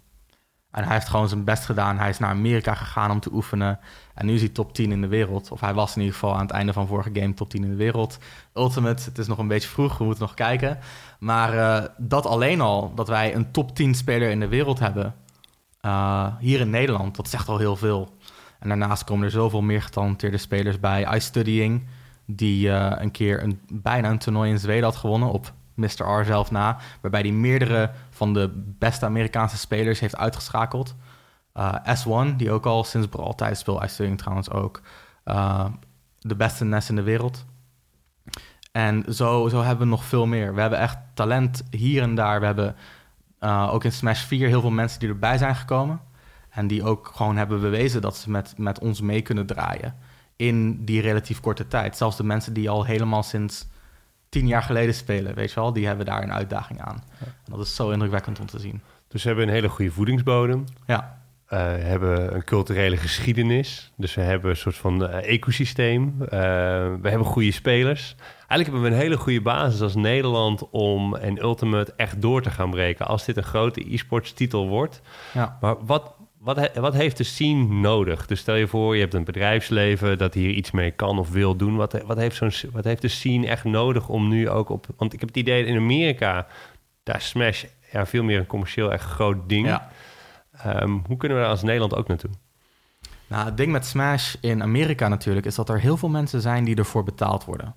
en hij heeft gewoon zijn best gedaan. Hij is naar Amerika gegaan om te oefenen. En nu is hij top 10 in de wereld. Of hij was in ieder geval aan het einde van vorige game top 10 in de wereld. Ultimate, het is nog een beetje vroeg, we moeten nog kijken. Maar uh, dat alleen al, dat wij een top 10 speler in de wereld hebben... Uh, hier in Nederland, dat zegt al heel veel. En daarnaast komen er zoveel meer getalenteerde spelers bij. iStudying, die uh, een keer een, bijna een toernooi in Zweden had gewonnen op Mr. R zelf na. Waarbij hij meerdere van de beste Amerikaanse spelers heeft uitgeschakeld. Uh, S1, die ook al sinds altijd speelt, iStudying trouwens ook. de beste NES in de wereld. En zo, zo hebben we nog veel meer. We hebben echt talent hier en daar. We hebben uh, ook in Smash 4 heel veel mensen die erbij zijn gekomen. En die ook gewoon hebben bewezen dat ze met, met ons mee kunnen draaien. In die relatief korte tijd. Zelfs de mensen die al helemaal sinds tien jaar geleden spelen, weet je wel, die hebben daar een uitdaging aan. En dat is zo indrukwekkend om te zien. Dus we hebben een hele goede voedingsbodem. Ja. Uh, hebben een culturele geschiedenis. Dus we hebben een soort van uh, ecosysteem. Uh, we hebben goede spelers. Eigenlijk hebben we een hele goede basis als Nederland om en Ultimate echt door te gaan breken. Als dit een grote e-sports titel wordt. Ja. Maar wat, wat, wat heeft de scene nodig? Dus stel je voor, je hebt een bedrijfsleven dat hier iets mee kan of wil doen. Wat, wat, heeft, zo'n, wat heeft de scene echt nodig om nu ook op... Want ik heb het idee in Amerika, daar Smash ja, veel meer een commercieel echt groot ding. Ja. Um, hoe kunnen we daar als Nederland ook naartoe? Nou, het ding met Smash in Amerika natuurlijk is dat er heel veel mensen zijn die ervoor betaald worden.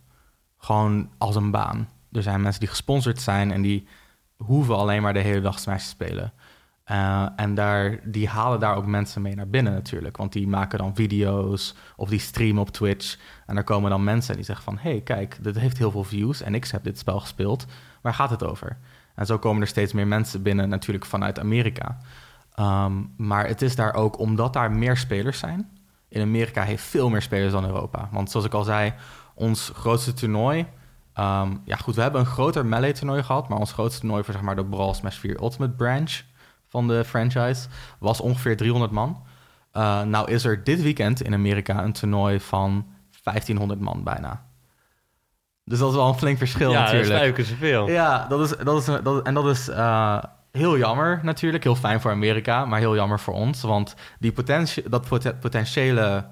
Gewoon als een baan. Er zijn mensen die gesponsord zijn en die hoeven alleen maar de hele dag Smash te spelen. Uh, en daar, die halen daar ook mensen mee naar binnen natuurlijk. Want die maken dan video's of die streamen op Twitch. En daar komen dan mensen die zeggen van... hey, kijk, dit heeft heel veel views en ik heb dit spel gespeeld. Waar gaat het over? En zo komen er steeds meer mensen binnen natuurlijk vanuit Amerika. Um, maar het is daar ook omdat daar meer spelers zijn. In Amerika heeft veel meer spelers dan Europa. Want zoals ik al zei, ons grootste toernooi... Um, ja goed, we hebben een groter Melee toernooi gehad... maar ons grootste toernooi voor zeg maar, de Brawl Smash 4 Ultimate Branch van de franchise... was ongeveer 300 man. Uh, nou is er dit weekend in Amerika een toernooi van 1500 man bijna. Dus dat is wel een flink verschil ja, natuurlijk. Ja, dat is zoveel. Ja, dat is, dat is, dat, en dat is uh, heel jammer natuurlijk. Heel fijn voor Amerika, maar heel jammer voor ons. Want die potentie, dat pot potentiële,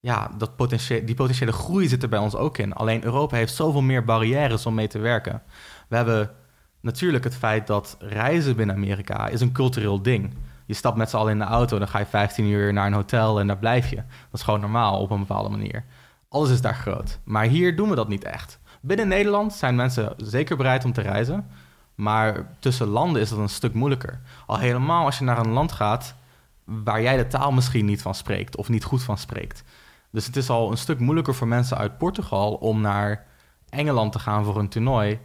ja, dat potentie, die potentiële groei zit er bij ons ook in. Alleen Europa heeft zoveel meer barrières om mee te werken. We hebben natuurlijk het feit dat reizen binnen Amerika is een cultureel ding. Je stapt met z'n allen in de auto, dan ga je 15 uur naar een hotel en daar blijf je. Dat is gewoon normaal op een bepaalde manier. Alles is daar groot. Maar hier doen we dat niet echt. Binnen Nederland zijn mensen zeker bereid om te reizen. Maar tussen landen is dat een stuk moeilijker. Al helemaal als je naar een land gaat waar jij de taal misschien niet van spreekt of niet goed van spreekt. Dus het is al een stuk moeilijker voor mensen uit Portugal om naar Engeland te gaan voor een toernooi.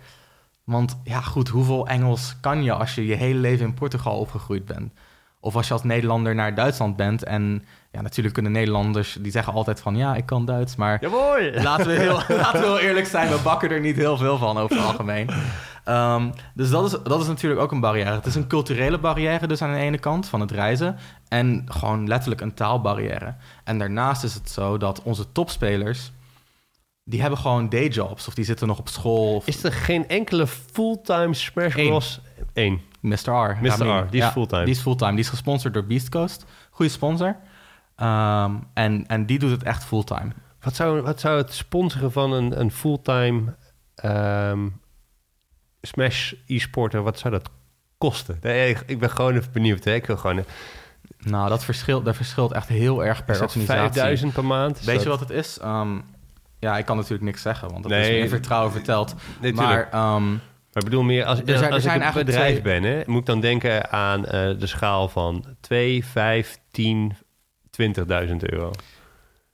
Want ja, goed, hoeveel Engels kan je als je je hele leven in Portugal opgegroeid bent? Of als je als Nederlander naar Duitsland bent en ja, natuurlijk kunnen Nederlanders, die zeggen altijd van ja, ik kan Duits, maar laten, we heel, laten we heel eerlijk zijn, we bakken er niet heel veel van over het algemeen. Um, dus dat is, dat is natuurlijk ook een barrière. Het is een culturele barrière dus aan de ene kant van het reizen en gewoon letterlijk een taalbarrière. En daarnaast is het zo dat onze topspelers, die hebben gewoon dayjobs of die zitten nog op school. Of... Is er geen enkele fulltime Smash Bros? Eén. Mr. R. Mr. R, die is ja, fulltime. Die is fulltime. Die is gesponsord door Beast Coast. Goede sponsor. Um, en, en die doet het echt fulltime. Wat zou, wat zou het sponsoren van een, een fulltime um, Smash e-sporter, wat zou dat kosten? Nee, ik, ik ben gewoon even benieuwd. Hè? Ik wil gewoon... Nou, dat verschilt, dat verschilt echt heel erg per organisatie. 5000 per maand? Weet dat... je wat het is? Um, ja, ik kan natuurlijk niks zeggen, want dat Nee, is me in vertrouwen verteld. Nee, maar um, Maar ik bedoel meer, als, Er zijn- er als zijn ik een bedrijf twee- ben, hè, moet ik dan denken aan eh, de schaal van 2, 5, 10, 20.000 euro.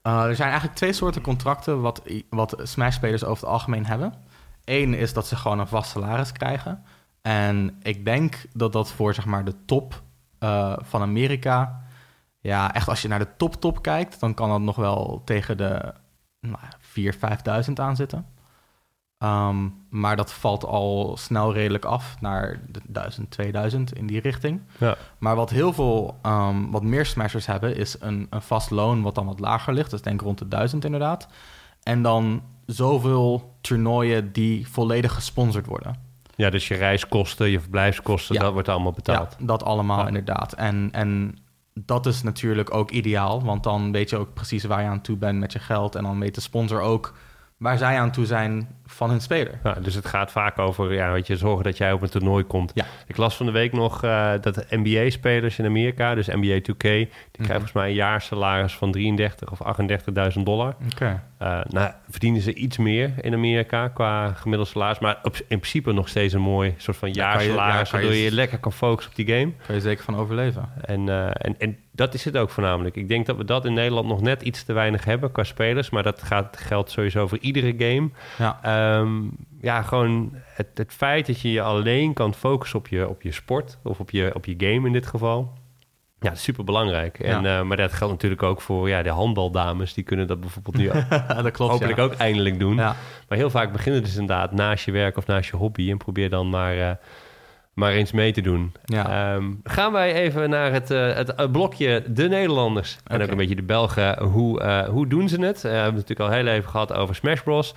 Uh, er zijn eigenlijk twee soorten contracten wat, wat Smash-spelers over het algemeen hebben. Eén is dat ze gewoon een vast salaris krijgen. En ik denk dat dat voor zeg maar, de top uh, van Amerika... Ja, echt als je naar de top-top kijkt... dan kan dat nog wel tegen de nou, 4.000, 5.000 aan zitten. Um, maar dat valt al snel redelijk af naar de 1000, 2000 in die richting. Ja. Maar wat heel veel, um, wat meer smashers hebben, is een, een vast loon wat dan wat lager ligt. Dus denk rond de 1000 inderdaad. En dan zoveel toernooien die volledig gesponsord worden. Ja, dus je reiskosten, je verblijfskosten, Ja. dat wordt allemaal betaald. Ja, dat allemaal Ja. inderdaad. En, en dat is natuurlijk ook ideaal, want dan weet je ook precies waar je aan toe bent met je geld. En dan weet de sponsor ook waar zij aan toe zijn van hun speler. Ja, dus het gaat vaak over ja, weet je, zorgen dat jij op een toernooi komt. Ja. Ik las van de week nog uh, dat NBA-spelers in Amerika, dus NBA 2K, die krijgen Mhm. volgens mij een jaarsalaris van 33 of 38.000 dollar. Oké. Uh, nou, verdienen ze iets meer in Amerika qua gemiddeld salaris, maar op, in principe nog steeds een mooi soort van jaarsalaris, je- waardoor je lekker kan focussen op die game. Kan je zeker van overleven. En, uh, en, en dat is het ook voornamelijk. Ik denk dat we dat in Nederland nog net iets te weinig hebben qua spelers. Maar dat gaat, geldt sowieso voor iedere game. Ja. Um, ja, gewoon het, het feit dat je je alleen kan focussen op je, op je sport. Of op je, op je game in dit geval. Ja, super belangrijk. En, Ja. uh, maar dat geldt natuurlijk ook voor ja, de handbaldames. Die kunnen dat bijvoorbeeld nu dat klopt, hopelijk ja. ook eindelijk doen. Ja. Maar heel vaak beginnen dus inderdaad naast je werk of naast je hobby. En probeer dan maar, uh, maar eens mee te doen. Ja. Um, gaan wij even naar het, uh, het, het, blokje de Nederlanders. En ook een beetje de Belgen. Hoe, uh, hoe doen ze het? We hebben het natuurlijk al heel even gehad over Smash Bros.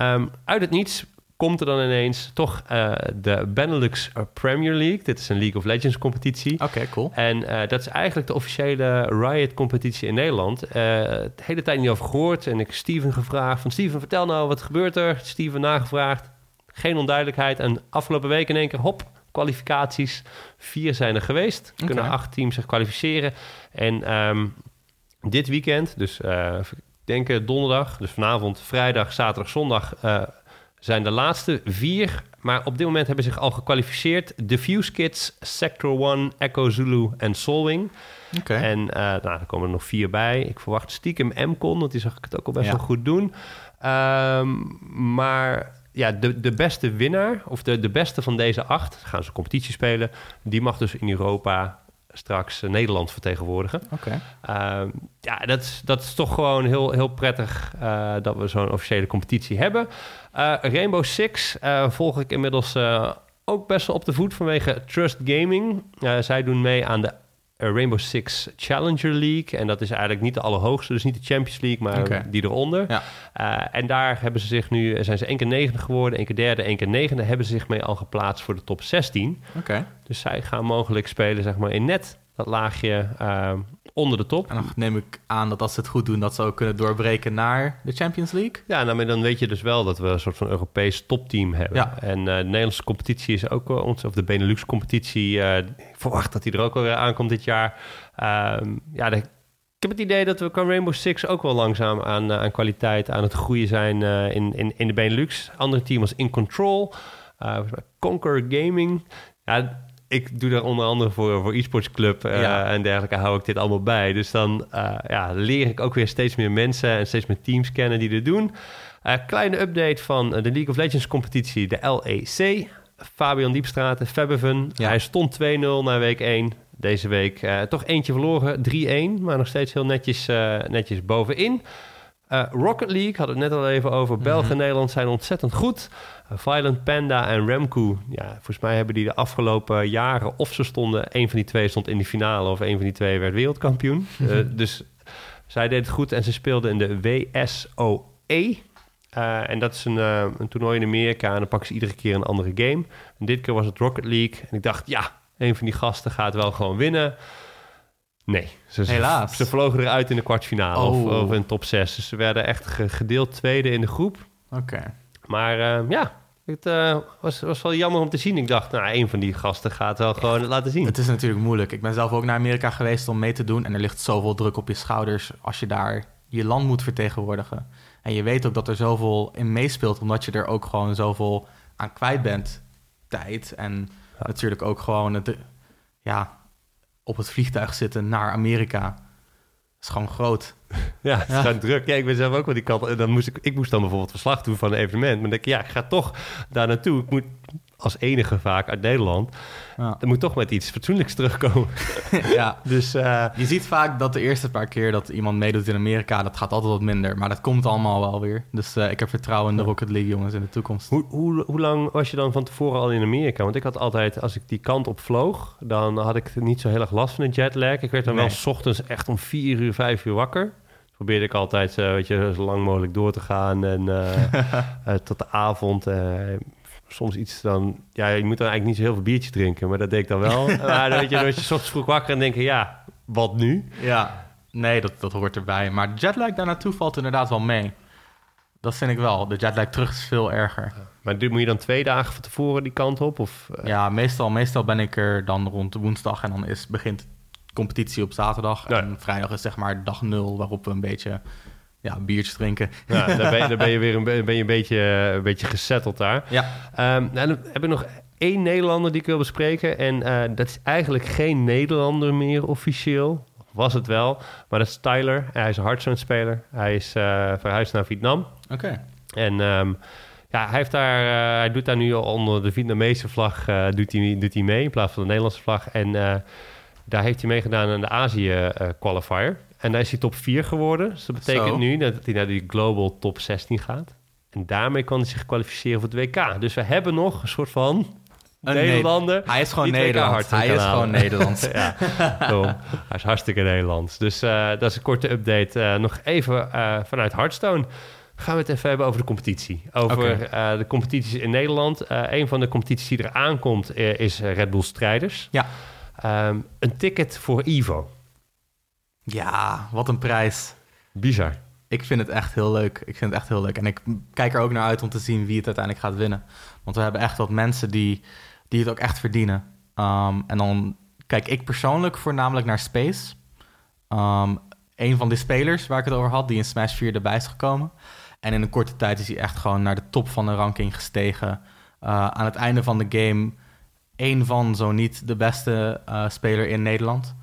Um, uit het niets komt er dan ineens toch uh, de Benelux Premier League. Dit is een League of Legends competitie. Oké, cool. En uh, dat is eigenlijk de officiële Riot-competitie in Nederland. Uh, de hele tijd niet over gehoord. En ik Steven gevraagd van... Steven, vertel nou, wat gebeurt er? Steven nagevraagd. Geen onduidelijkheid. En afgelopen week in één keer, hop, kwalificaties. Vier zijn er geweest. Kunnen acht teams zich kwalificeren. En um, dit weekend, dus uh, ik denk uh, donderdag... dus vanavond, vrijdag, zaterdag, zondag... Uh, zijn de laatste vier. Maar op dit moment hebben zich al gekwalificeerd... Diffuse Kids, Sector 1, Echo Zulu en Solwing. Oké. En uh, nou, er komen er nog vier bij. Ik verwacht stiekem MCon, want die zag ik het ook al best Ja. wel goed doen. Um, maar ja, de, de beste winnaar, of de, de beste van deze acht... gaan ze competitie spelen. Die mag dus in Europa straks uh, Nederland vertegenwoordigen. Oké. Uh, ja, dat is, dat is toch gewoon heel, heel prettig uh, dat we zo'n officiële competitie hebben. Uh, Rainbow Six volg ik inmiddels ook best wel op de voet vanwege Trust Gaming. zij doen mee aan de Rainbow Six Challenger League. En dat is eigenlijk niet de allerhoogste, dus niet de Champions League, maar die eronder. Ja. Uh, en daar hebben ze zich nu, zijn ze één keer negende geworden, één keer derde, één keer negende. Hebben ze zich mee al geplaatst voor de top 16. Oké. Dus zij gaan mogelijk spelen, zeg maar, in net dat laagje uh, onder de top. En dan neem ik aan dat als ze het goed doen, dat ze ook kunnen doorbreken naar de Champions League. Ja, nou, maar dan weet je dus wel dat we een soort van Europees topteam hebben. Ja. En uh, de Nederlandse competitie is ook uh, ons, of de Benelux competitie, uh, ik verwacht dat die er ook alweer aankomt dit jaar. Um, ja, de, ik heb het idee dat we qua Rainbow Six ook wel langzaam aan, uh, aan kwaliteit aan het groeien zijn uh, in, in, in de Benelux. Andere team als In Control, uh, Conquer Gaming. Ja, ik doe daar onder andere voor, voor e-sports club uh, Ja. en dergelijke hou ik dit allemaal bij. Dus dan uh, ja, leer ik ook weer steeds meer mensen en steeds meer teams kennen die dit doen. Uh, kleine update van de League of Legends competitie, de LEC. Fabian Diepstraten, Fabeven. Ja. Hij stond 2-0 na week 1. Deze week toch eentje verloren, 3-1. Maar nog steeds heel netjes, netjes bovenin. Uh, Rocket League, hadden we het net al even over. België en Mhm. Nederland zijn ontzettend goed. Uh, Violent Panda en Remco, ja, volgens mij hebben die de afgelopen jaren... of ze stonden, een van die twee stond in de finale... of een van die twee werd wereldkampioen. Uh, dus zij deed het goed en ze speelden in de WSOE. Uh, en dat is een, uh, een toernooi in Amerika en dan pakken ze iedere keer een andere game. En dit keer was het Rocket League. En ik dacht, ja, een van die gasten gaat wel gewoon winnen. Nee, ze, Helaas. ze vlogen eruit in de kwartfinale of, Oh. of in top 6. Dus ze werden echt ge- gedeeld tweede in de groep. Oké. Maar uh, ja, het uh, was, was wel jammer om te zien. Ik dacht, nou, een van die gasten gaat wel gewoon het laten zien. Het is natuurlijk moeilijk. Ik ben zelf ook naar Amerika geweest om mee te doen. En er ligt zoveel druk op je schouders als je daar je land moet vertegenwoordigen. En je weet ook dat er zoveel in meespeelt, omdat je er ook gewoon zoveel aan kwijt bent. Tijd en Ja. natuurlijk ook gewoon het, ja, op het vliegtuig zitten naar Amerika. Is gewoon groot. Ja, het is Ja. gewoon druk. Ja, ik ben zelf ook wel die kant. En dan moest ik, ik moest dan bijvoorbeeld verslag doen van een evenement. Maar dan denk ik, ja, ik ga toch daar naartoe. Ik moet als enige vaak uit Nederland. Ja. Dan moet toch met iets fatsoenlijks terugkomen. ja. Dus uh, Je ziet vaak dat de eerste paar keer dat iemand meedoet in Amerika, dat gaat altijd wat minder. Maar dat komt allemaal wel weer. Dus uh, ik heb vertrouwen in de Rocket League jongens in de toekomst. hoe, hoe, hoe lang was je dan van tevoren al in Amerika? Want ik had altijd, als ik die kant op vloog, dan had ik niet zo heel erg last van de jetlag. Ik werd dan Nee. wel 's ochtends echt om vier uur, vijf uur wakker. Probeerde ik altijd uh, weet je, zo lang mogelijk door te gaan en uh, tot de avond. Soms iets dan... Ja, je moet dan eigenlijk niet zo heel veel biertje drinken, maar dat deed ik dan wel. maar dan weet je, dan word je 's ochtends vroeg wakker en denk je, ja, wat nu? Ja, nee, dat, dat hoort erbij. Maar de jetlag daar naartoe valt inderdaad wel mee. Dat vind ik wel. De jetlag terug is veel erger. Maar moet je dan twee dagen van tevoren die kant op? Of, eh, Ja, meestal, meestal ben ik er dan rond woensdag en dan is, begint competitie op zaterdag. Ja. En vrijdag is zeg maar dag nul waarop we een beetje ja, biertjes drinken. ja, dan, ben je, ben je weer een, be- ben je een, beetje, een beetje gesetteld daar. Ja, Ehm, nou, dan heb ik nog één Nederlander die ik wil bespreken. En eh, dat is eigenlijk geen Nederlander meer officieel. Was het wel. Maar dat is Tyler. Hij is een Hearthstone-speler. Hij is eh, verhuisd naar Vietnam. oké. En ehm, ja, hij, heeft daar, eh, hij doet daar nu al onder de Vietnamese vlag eh, doet hij, doet hij mee in plaats van de Nederlandse vlag. En eh, daar heeft hij meegedaan aan de Azië-qualifier. En daar is hij top 4 geworden. Dus dat betekent Zo. nu dat hij naar die Global top 16 gaat. En daarmee kan hij zich kwalificeren voor het WK. Dus we hebben nog een soort van Een Nederlander. Hij is gewoon Nederlands. Hij is gewoon. Nederlands. ja, hij is hartstikke Nederlands. Dus eh, dat is een korte update. Eh, nog even eh, vanuit Hearthstone gaan we het even hebben over de competitie. Over de competities in Nederland. Eh, een van de competities die eraan komt eh, is Red Bull Strijders. Ja. Ehm, een ticket voor Evo. Ja, wat een prijs. Bizar. Ik vind het echt heel leuk. Ik vind het echt heel leuk. En ik kijk er ook naar uit om te zien wie het uiteindelijk gaat winnen. Want we hebben echt wat mensen die, die het ook echt verdienen. Um, en dan kijk ik persoonlijk voornamelijk naar Space. Um, een van die spelers waar ik het over had, die in Smash 4 erbij is gekomen. En in een korte tijd is hij echt gewoon naar de top van de ranking gestegen. Uh, aan het einde van de game één van, zo niet de beste uh, speler in Nederland.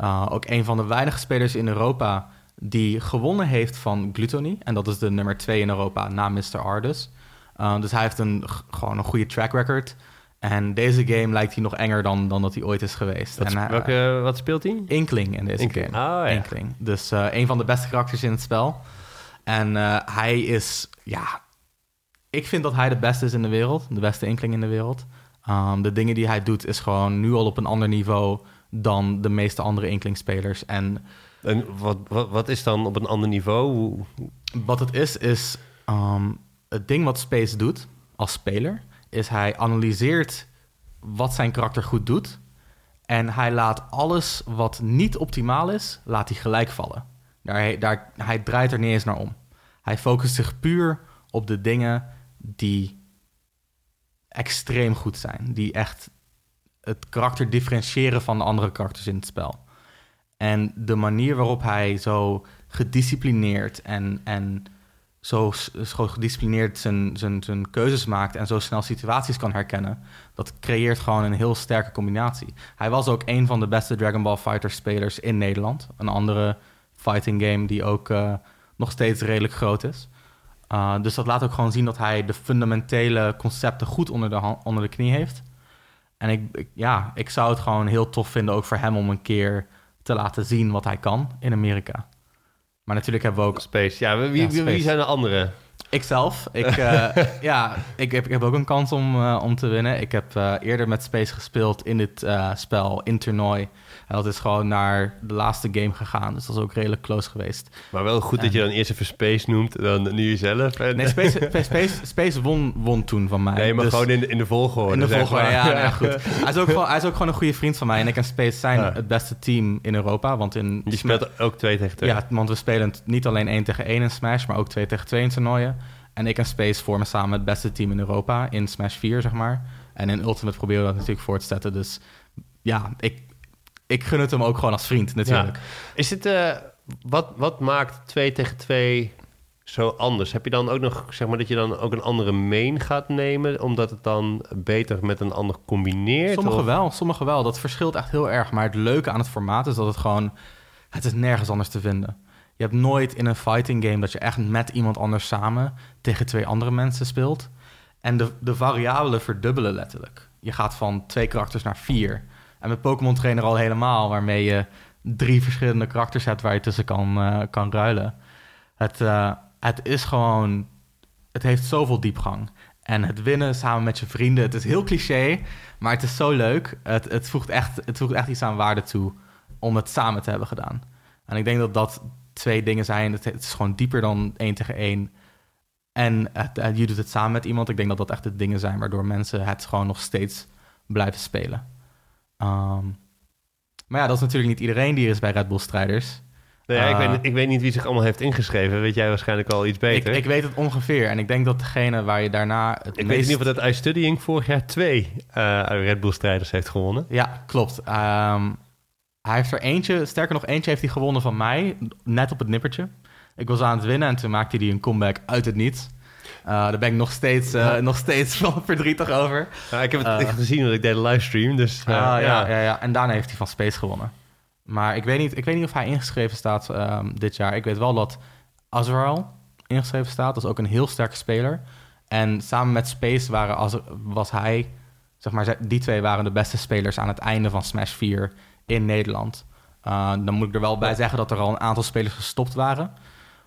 Uh, ook een van de weinige spelers in Europa die gewonnen heeft van Gluttony. En dat is de nummer twee in Europa na Mr. Ardus. Uh, dus hij heeft een, gewoon een goede track record. En deze game lijkt hij nog enger dan, dan dat hij ooit is geweest. Wat, en, hij- welke, wat speelt hij? Inkling in deze Inkling. game. Oh, ja. Inkling. Dus eh, een van de beste karakters in het spel. En eh, hij is, ja, ik vind dat hij de beste is in de wereld. De beste Inkling in de wereld. Um, de dingen die hij doet is gewoon nu al op een ander niveau dan de meeste andere Inkling-spelers. En En wat, wat, wat is dan op een ander niveau? Wat het is, is um, het ding wat Space doet als speler, is hij analyseert wat zijn karakter goed doet. En hij laat alles wat niet optimaal is, laat hij gelijk vallen. Daar, daar, hij draait er niet eens naar om. Hij focust zich puur op de dingen die extreem goed zijn. Die echt het karakter differentiëren van de andere karakters in het spel. En de manier waarop hij zo gedisciplineerd en, en zo, zo gedisciplineerd zijn, zijn, zijn keuzes maakt en zo snel situaties kan herkennen, dat creëert gewoon een heel sterke combinatie. Hij was ook een van de beste Dragon Ball Fighter spelers in Nederland. Een andere fighting game die ook uh, nog steeds redelijk groot is. Uh, dus dat laat ook gewoon zien dat hij de fundamentele concepten goed onder de, onder de knie heeft. En ik, ik, ja, ik zou het gewoon heel tof vinden ook voor hem om een keer te laten zien wat hij kan in Amerika. Maar natuurlijk hebben we ook... Space. Ja, wie, Ja, wie, wie zijn de anderen? Ikzelf. Ik, uh, ja, ik heb, ik heb ook een kans om, uh, om te winnen. Ik heb uh, eerder met Space gespeeld in dit spel, in toernooi. En dat is gewoon naar de laatste game gegaan. Dus dat is ook redelijk close geweest. Maar wel goed dat je dan eerst even Space noemt, dan nu jezelf. En... Nee, Space, Space, Space won, won toen van mij. Nee, maar dus gewoon in de, in de volgorde. In de zeg volgorde, maar. ja, goed. Hij is, ook gewoon, hij is ook gewoon een goede vriend van mij. En ik en Space zijn Ja. het beste team in Europa. Want in Je speelt ook twee tegen twee. Ja, want we spelen niet alleen 1 tegen 1 in Smash, maar ook 2 tegen 2 in toernooien. En ik en Space vormen samen het beste team in Europa in Smash 4, zeg maar. En in Ultimate proberen we dat natuurlijk voor te zetten. Dus ja, ik, ik gun het hem ook gewoon als vriend, natuurlijk. Ja. Is het, eh, wat, wat maakt 2 tegen 2 zo anders? Heb je dan ook nog, zeg maar, dat je dan ook een andere main gaat nemen, omdat het dan beter met een ander combineert? Sommige of- wel, sommige wel. Dat verschilt echt heel erg. Maar het leuke aan het formaat is dat het gewoon... Het is nergens anders te vinden. Je hebt nooit in een fighting game dat je echt met iemand anders samen tegen twee andere mensen speelt. En de, de variabelen verdubbelen letterlijk. Je gaat van twee karakters naar vier. En met Pokémon Trainer al helemaal, waarmee je drie verschillende karakters hebt waar je tussen kan, uh, kan ruilen. Het, uh, het is gewoon. Het heeft zoveel diepgang. En het winnen samen met je vrienden, het is heel cliché, maar het is zo leuk. Het, het, voegt echt, het voegt echt iets aan waarde toe om het samen te hebben gedaan. En ik denk dat dat twee dingen zijn. Het, het is gewoon dieper dan één tegen één. En het, het, je doet het samen met iemand. Ik denk dat dat echt de dingen zijn waardoor mensen het gewoon nog steeds blijven spelen. Um, maar ja, dat is natuurlijk niet iedereen die er is bij Red Bull Strijders. Nou ja, ik, Eh, weet, ik weet niet wie zich allemaal heeft ingeschreven. Weet jij waarschijnlijk al iets beter. ik weet het ongeveer. En ik denk dat degene waar je daarna het Ik weet niet of dat iStudying vorig jaar twee eh, Red Bull-strijders heeft gewonnen. Ja, klopt. Ehm, hij heeft er eentje, sterker nog eentje heeft hij gewonnen van mij, net op het nippertje. Ik was aan het winnen en toen maakte hij een comeback uit het niets. Eh, daar ben ik nog steeds, eh, nog steeds verdrietig over. Ik heb het Eh. gezien, want ik deed een livestream. Dus Ah, ja, ja. ja. En daarna heeft hij van Space gewonnen. Maar ik weet niet, ik weet niet of hij ingeschreven staat ehm, dit jaar. Ik weet wel dat Azrael ingeschreven staat. Dat is ook een heel sterke speler. En samen met Space waren, was hij, zeg maar, die twee waren de beste spelers aan het einde van Smash 4 in Nederland. Uh, dan moet ik er wel bij zeggen dat er al een aantal spelers gestopt waren.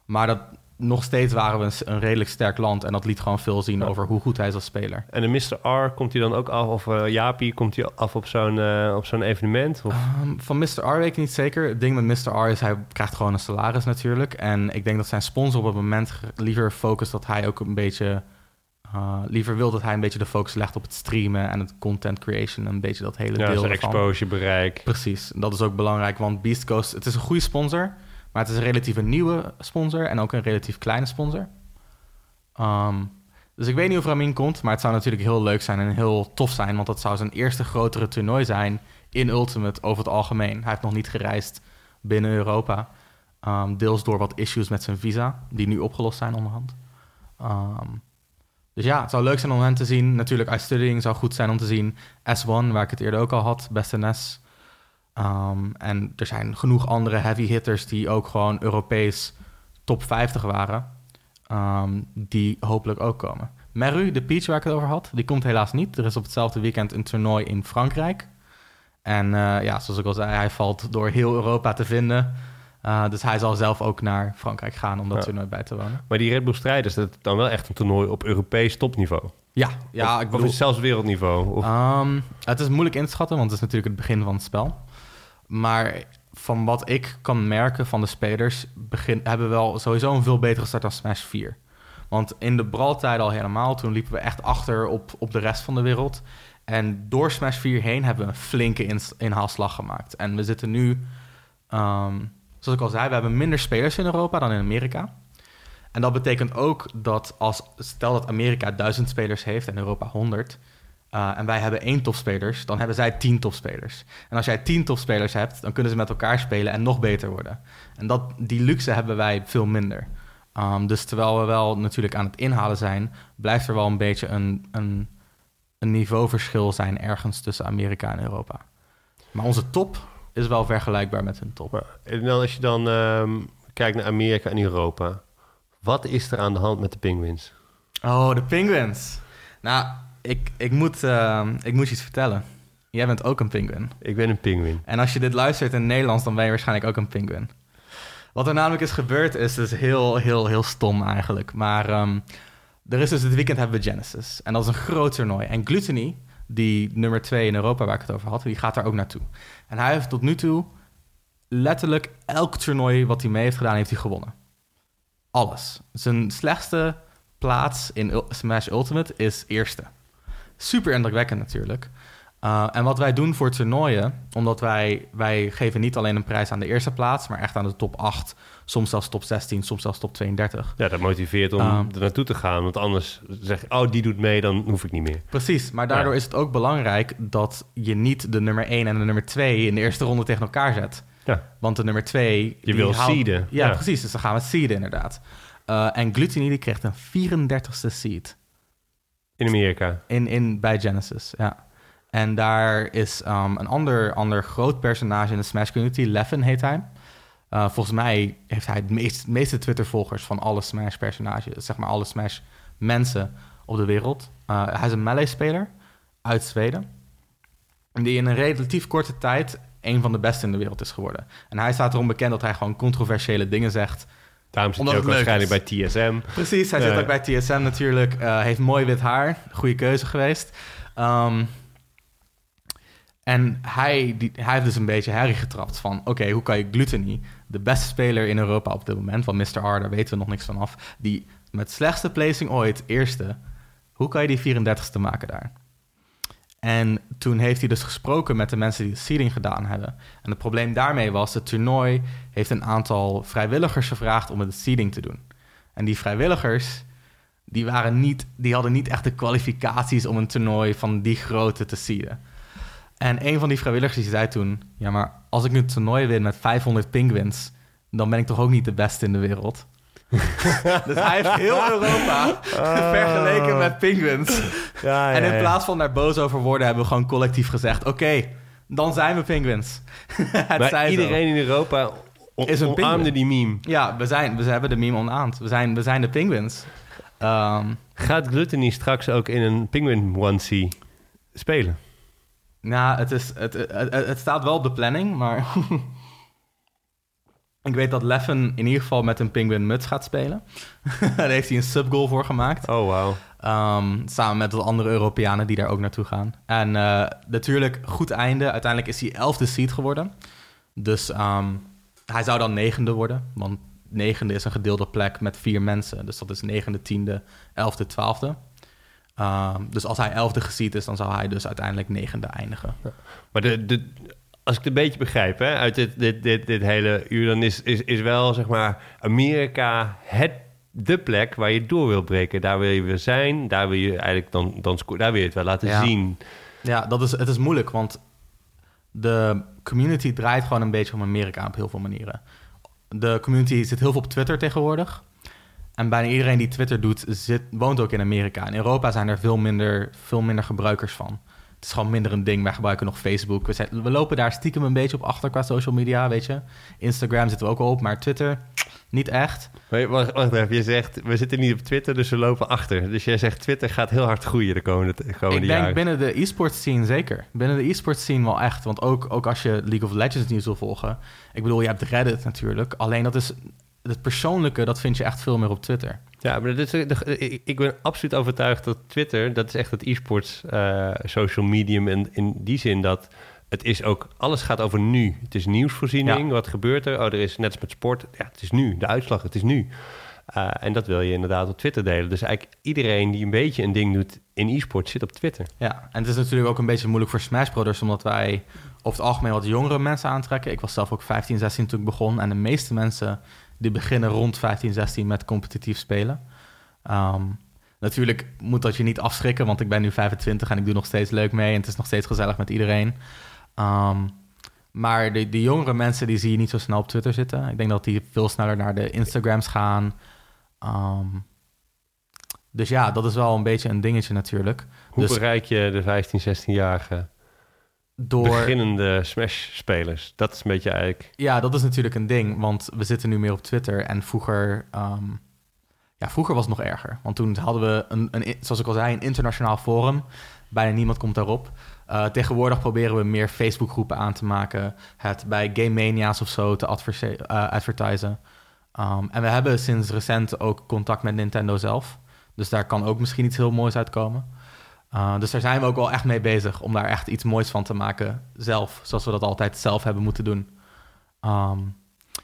Maar dat, nog steeds waren we een, een redelijk sterk land. En dat liet gewoon veel zien Ja. over hoe goed hij is als speler. En de Mr. R, komt hij dan ook af? Of eh Jaapie, komt hij af op zo'n eh, op zo'n evenement? Of? Ehm, van Mr. R weet ik niet zeker. Het ding met Mr. R is, hij krijgt gewoon een salaris natuurlijk. En ik denk dat zijn sponsor op het moment liever focust dat hij ook een beetje... eh, liever wil dat hij een beetje de focus legt op het streamen en het content creation. Een beetje dat hele ja, deel zijn ervan. exposure, bereik. Precies, dat is ook belangrijk, want Beast Coast, het is een goede sponsor, maar het is een relatief een nieuwe sponsor en ook een relatief kleine sponsor. Ehm, dus ik weet niet of Ramin komt, maar het zou natuurlijk heel leuk zijn en heel tof zijn, want dat zou zijn eerste grotere toernooi zijn in Ultimate over het algemeen. Hij heeft nog niet gereisd binnen Europa, Ehm, deels door wat issues met zijn visa, die nu opgelost zijn onderhand. Ehm, dus ja, het zou leuk zijn om hen te zien. Natuurlijk, iStudying zou goed zijn om te zien. S1, waar ik het eerder ook al had, beste NES. Ehm, en er zijn genoeg andere heavy hitters die ook gewoon Europees top 50 waren. ehm, die hopelijk ook komen. Meru, de Peach waar ik het over had, die komt helaas niet. Er is op hetzelfde weekend een toernooi in Frankrijk. En eh, ja, zoals ik al zei, hij valt door heel Europa te vinden. Uh, dus hij zal zelf ook naar Frankrijk gaan om dat Ja. toernooi bij te wonen. Maar die Red Bull-strijders, dat is dan wel echt een toernooi op Europees topniveau. Ja, ja of, ik of bedoel... is het zelfs wereldniveau? Of, Ehm, het is moeilijk in te schatten, want het is natuurlijk het begin van het spel. Maar van wat ik kan merken van de spelers, begin, hebben we wel sowieso een veel betere start dan Smash 4. Want in de braltijden al helemaal, toen liepen we echt achter op, op de rest van de wereld. En door Smash 4 heen hebben we een flinke inhaalslag gemaakt. En we zitten nu, ehm, zoals ik al zei, we hebben minder spelers in Europa dan in Amerika. En dat betekent ook dat als, stel dat Amerika 1000 spelers heeft en Europa 100, uh, en wij hebben één topspelers, dan hebben zij tien topspelers. En als jij tien topspelers hebt, dan kunnen ze met elkaar spelen en nog beter worden. En dat, die luxe hebben wij veel minder. Um, dus terwijl we wel natuurlijk aan het inhalen zijn, blijft er wel een beetje een, een, een niveauverschil zijn ergens tussen Amerika en Europa. Maar onze top is wel vergelijkbaar met hun top. En dan als je dan ehm, kijkt naar Amerika en Europa, wat is er aan de hand met de Penguins? Oh, de Penguins. Nou, ik, ik, moet, uh, ik moet je iets vertellen. Jij bent ook een penguin. Ik ben een penguin. En als je dit luistert in het Nederlands, dan ben je waarschijnlijk ook een penguin. Wat er namelijk is gebeurd, is dus heel, heel, heel stom eigenlijk. Maar um, er is dus dit weekend hebben we Genesis. En dat is een groot toernooi. En Gluttony, die nummer 2 in Europa waar ik het over had, die gaat daar ook naartoe. En hij heeft tot nu toe letterlijk elk toernooi wat hij mee heeft gedaan, heeft hij gewonnen. Alles. Zijn slechtste plaats in Smash Ultimate is eerste. Super indrukwekkend natuurlijk. Uh, en wat wij doen voor toernooien, omdat wij, wij geven niet alleen een prijs aan de eerste plaats, maar echt aan de top 8, soms zelfs top 16, soms zelfs top 32. Ja, dat motiveert om uh, er naartoe te gaan, want anders zeg je, oh, die doet mee, dan hoef ik niet meer. Precies, maar daardoor ja. is het ook belangrijk dat je niet de nummer 1 en de nummer 2 in de eerste ronde tegen elkaar zet. Ja. Want de nummer 2... Je wil haalt, seeden. Ja, ja, precies, dus dan gaan we seeden inderdaad. Uh, en Gluttony die kreeg een 34ste seed. In Amerika? In, in, bij Genesis, ja. En daar is um, een ander, ander groot personage in de Smash community, Leffen heet hij. Uh, volgens mij heeft hij het meest, meeste Twitter-volgers van alle Smash-personages, zeg maar alle Smash-mensen op de wereld. Uh, hij is een melee-speler uit Zweden. Die in een relatief korte tijd een van de beste in de wereld is geworden. En hij staat erom bekend dat hij gewoon controversiële dingen zegt. Daarom zit hij ook waarschijnlijk bij TSM. Precies, hij uh, zit ook bij TSM natuurlijk. Uh, heeft mooi wit haar. Goede keuze geweest. Um, en hij, heeft dus een beetje herrie getrapt van... oké, hoe kan je Gluttony, de beste speler in Europa op dit moment... van Mr. R, daar weten we nog niks van af... die met slechtste placing ooit, eerste... hoe kan je die 34ste maken daar? En toen heeft hij dus gesproken met de mensen die de seeding gedaan hebben. En het probleem daarmee was, het toernooi heeft een aantal vrijwilligers gevraagd om het seeding te doen. En die vrijwilligers, die, waren niet, die hadden niet echt de kwalificaties om een toernooi van die grootte te seeden. En een van die vrijwilligers die zei toen, ja maar als ik een toernooi win met 500 penguins, dan ben ik toch ook niet de beste in de wereld. dus hij heeft heel Europa vergeleken met penguins. Ja, en in ja. plaats van daar boos over worden, hebben we gewoon collectief gezegd: Oké, dan zijn we penguins. Het Maar zij zo. iedereen in Europa on- Is een omarmde die meme. Ja, we, zijn, we hebben de meme onaand. We zijn, we zijn de penguins. Ehm, Gaat Gluttony straks ook in een penguin onesie spelen? Nou, het, is, het, het, staat wel op de planning, maar. ik weet dat Leffen in ieder geval met een penguin muts gaat spelen. Daar heeft hij een subgoal voor gemaakt. Oh, wauw. Ehm, samen met wat andere Europeanen die daar ook naartoe gaan. En eh, natuurlijk, goed einde. Uiteindelijk is hij elfde seed geworden. Dus ehm, hij zou dan negende worden. Want negende is een gedeelde plek met vier mensen. Dus dat is negende, tiende, elfde, twaalfde. Ehm, dus als hij elfde geseed is, dan zou hij dus uiteindelijk negende eindigen. Maar de, de, als ik het een beetje begrijp, hè, uit dit, dit, dit, dit hele uur, dan is, is, is wel zeg maar Amerika het, de plek waar je door wil breken. Daar wil je weer zijn, daar wil je eigenlijk dan, dan daar wil je het wel laten Ja. zien. Ja, dat is, het is moeilijk, want de community draait gewoon een beetje om Amerika op heel veel manieren. De community zit heel veel op Twitter tegenwoordig. En bijna iedereen die Twitter doet, zit, woont ook in Amerika. In Europa zijn er veel minder, veel minder gebruikers van. Het is gewoon minder een ding. Wij gebruiken nog Facebook. We, zijn- we lopen daar stiekem een beetje op achter qua social media, weet je. Instagram zitten we ook al op, maar Twitter niet echt. Wait, Wacht, wacht even, je zegt, we zitten niet op Twitter, dus we lopen achter. Dus jij zegt, Twitter gaat heel hard groeien de komende, de komende Ik denk jaren. binnen de e-sports scene zeker. Binnen de e-sports scene wel echt. Want ook, ook als je League of Legends nieuws wil volgen. Ik bedoel, je hebt Reddit natuurlijk. Alleen dat is het persoonlijke, dat vind je echt veel meer op Twitter. Ja, maar dit is, ik ben absoluut overtuigd dat Twitter, dat is echt het e-sports eh, social medium. En in die zin dat het is ook, alles gaat over nu. Het is nieuwsvoorziening, wat gebeurt er? Oh, er is net als met sport, ja, het is nu, de uitslag, het is nu. Eh, en dat wil je inderdaad op Twitter delen. Dus eigenlijk iedereen die een beetje een ding doet in e-sport zit op Twitter. Ja, en het is natuurlijk ook een beetje moeilijk voor Smash Brothers, omdat wij over het algemeen wat jongere mensen aantrekken. Ik was zelf ook 15, 16 toen ik begon. En de meeste mensen die beginnen rond 15, 16 met competitief spelen. Ehm, natuurlijk moet dat je niet afschrikken, want ik ben nu 25 en ik doe nog steeds leuk mee. En het is nog steeds gezellig met iedereen. Ehm, maar de, de jongere mensen die zie je niet zo snel op Twitter zitten. Ik denk dat die veel sneller naar de Instagrams gaan. Ehm, dus ja, dat is wel een beetje een dingetje natuurlijk. Hoe Dus- bereik je de 15, 16-jarige Door, beginnende Smash-spelers? Dat is een beetje eigenlijk... Ja, dat is natuurlijk een ding, want we zitten nu meer op Twitter. En vroeger, ehm, ja, vroeger was het nog erger. Want toen hadden we, een, een, zoals ik al zei, een internationaal forum. Bijna niemand komt daarop. Eh, tegenwoordig proberen we meer Facebookgroepen aan te maken. Het bij Game Mania's of zo te adverse- eh, advertisen. Ehm, en we hebben sinds recent ook contact met Nintendo zelf. Dus daar kan ook misschien iets heel moois uitkomen. Uh, dus daar zijn we ook wel echt mee bezig om daar echt iets moois van te maken zelf. Zoals we dat altijd zelf hebben moeten doen. Ehm,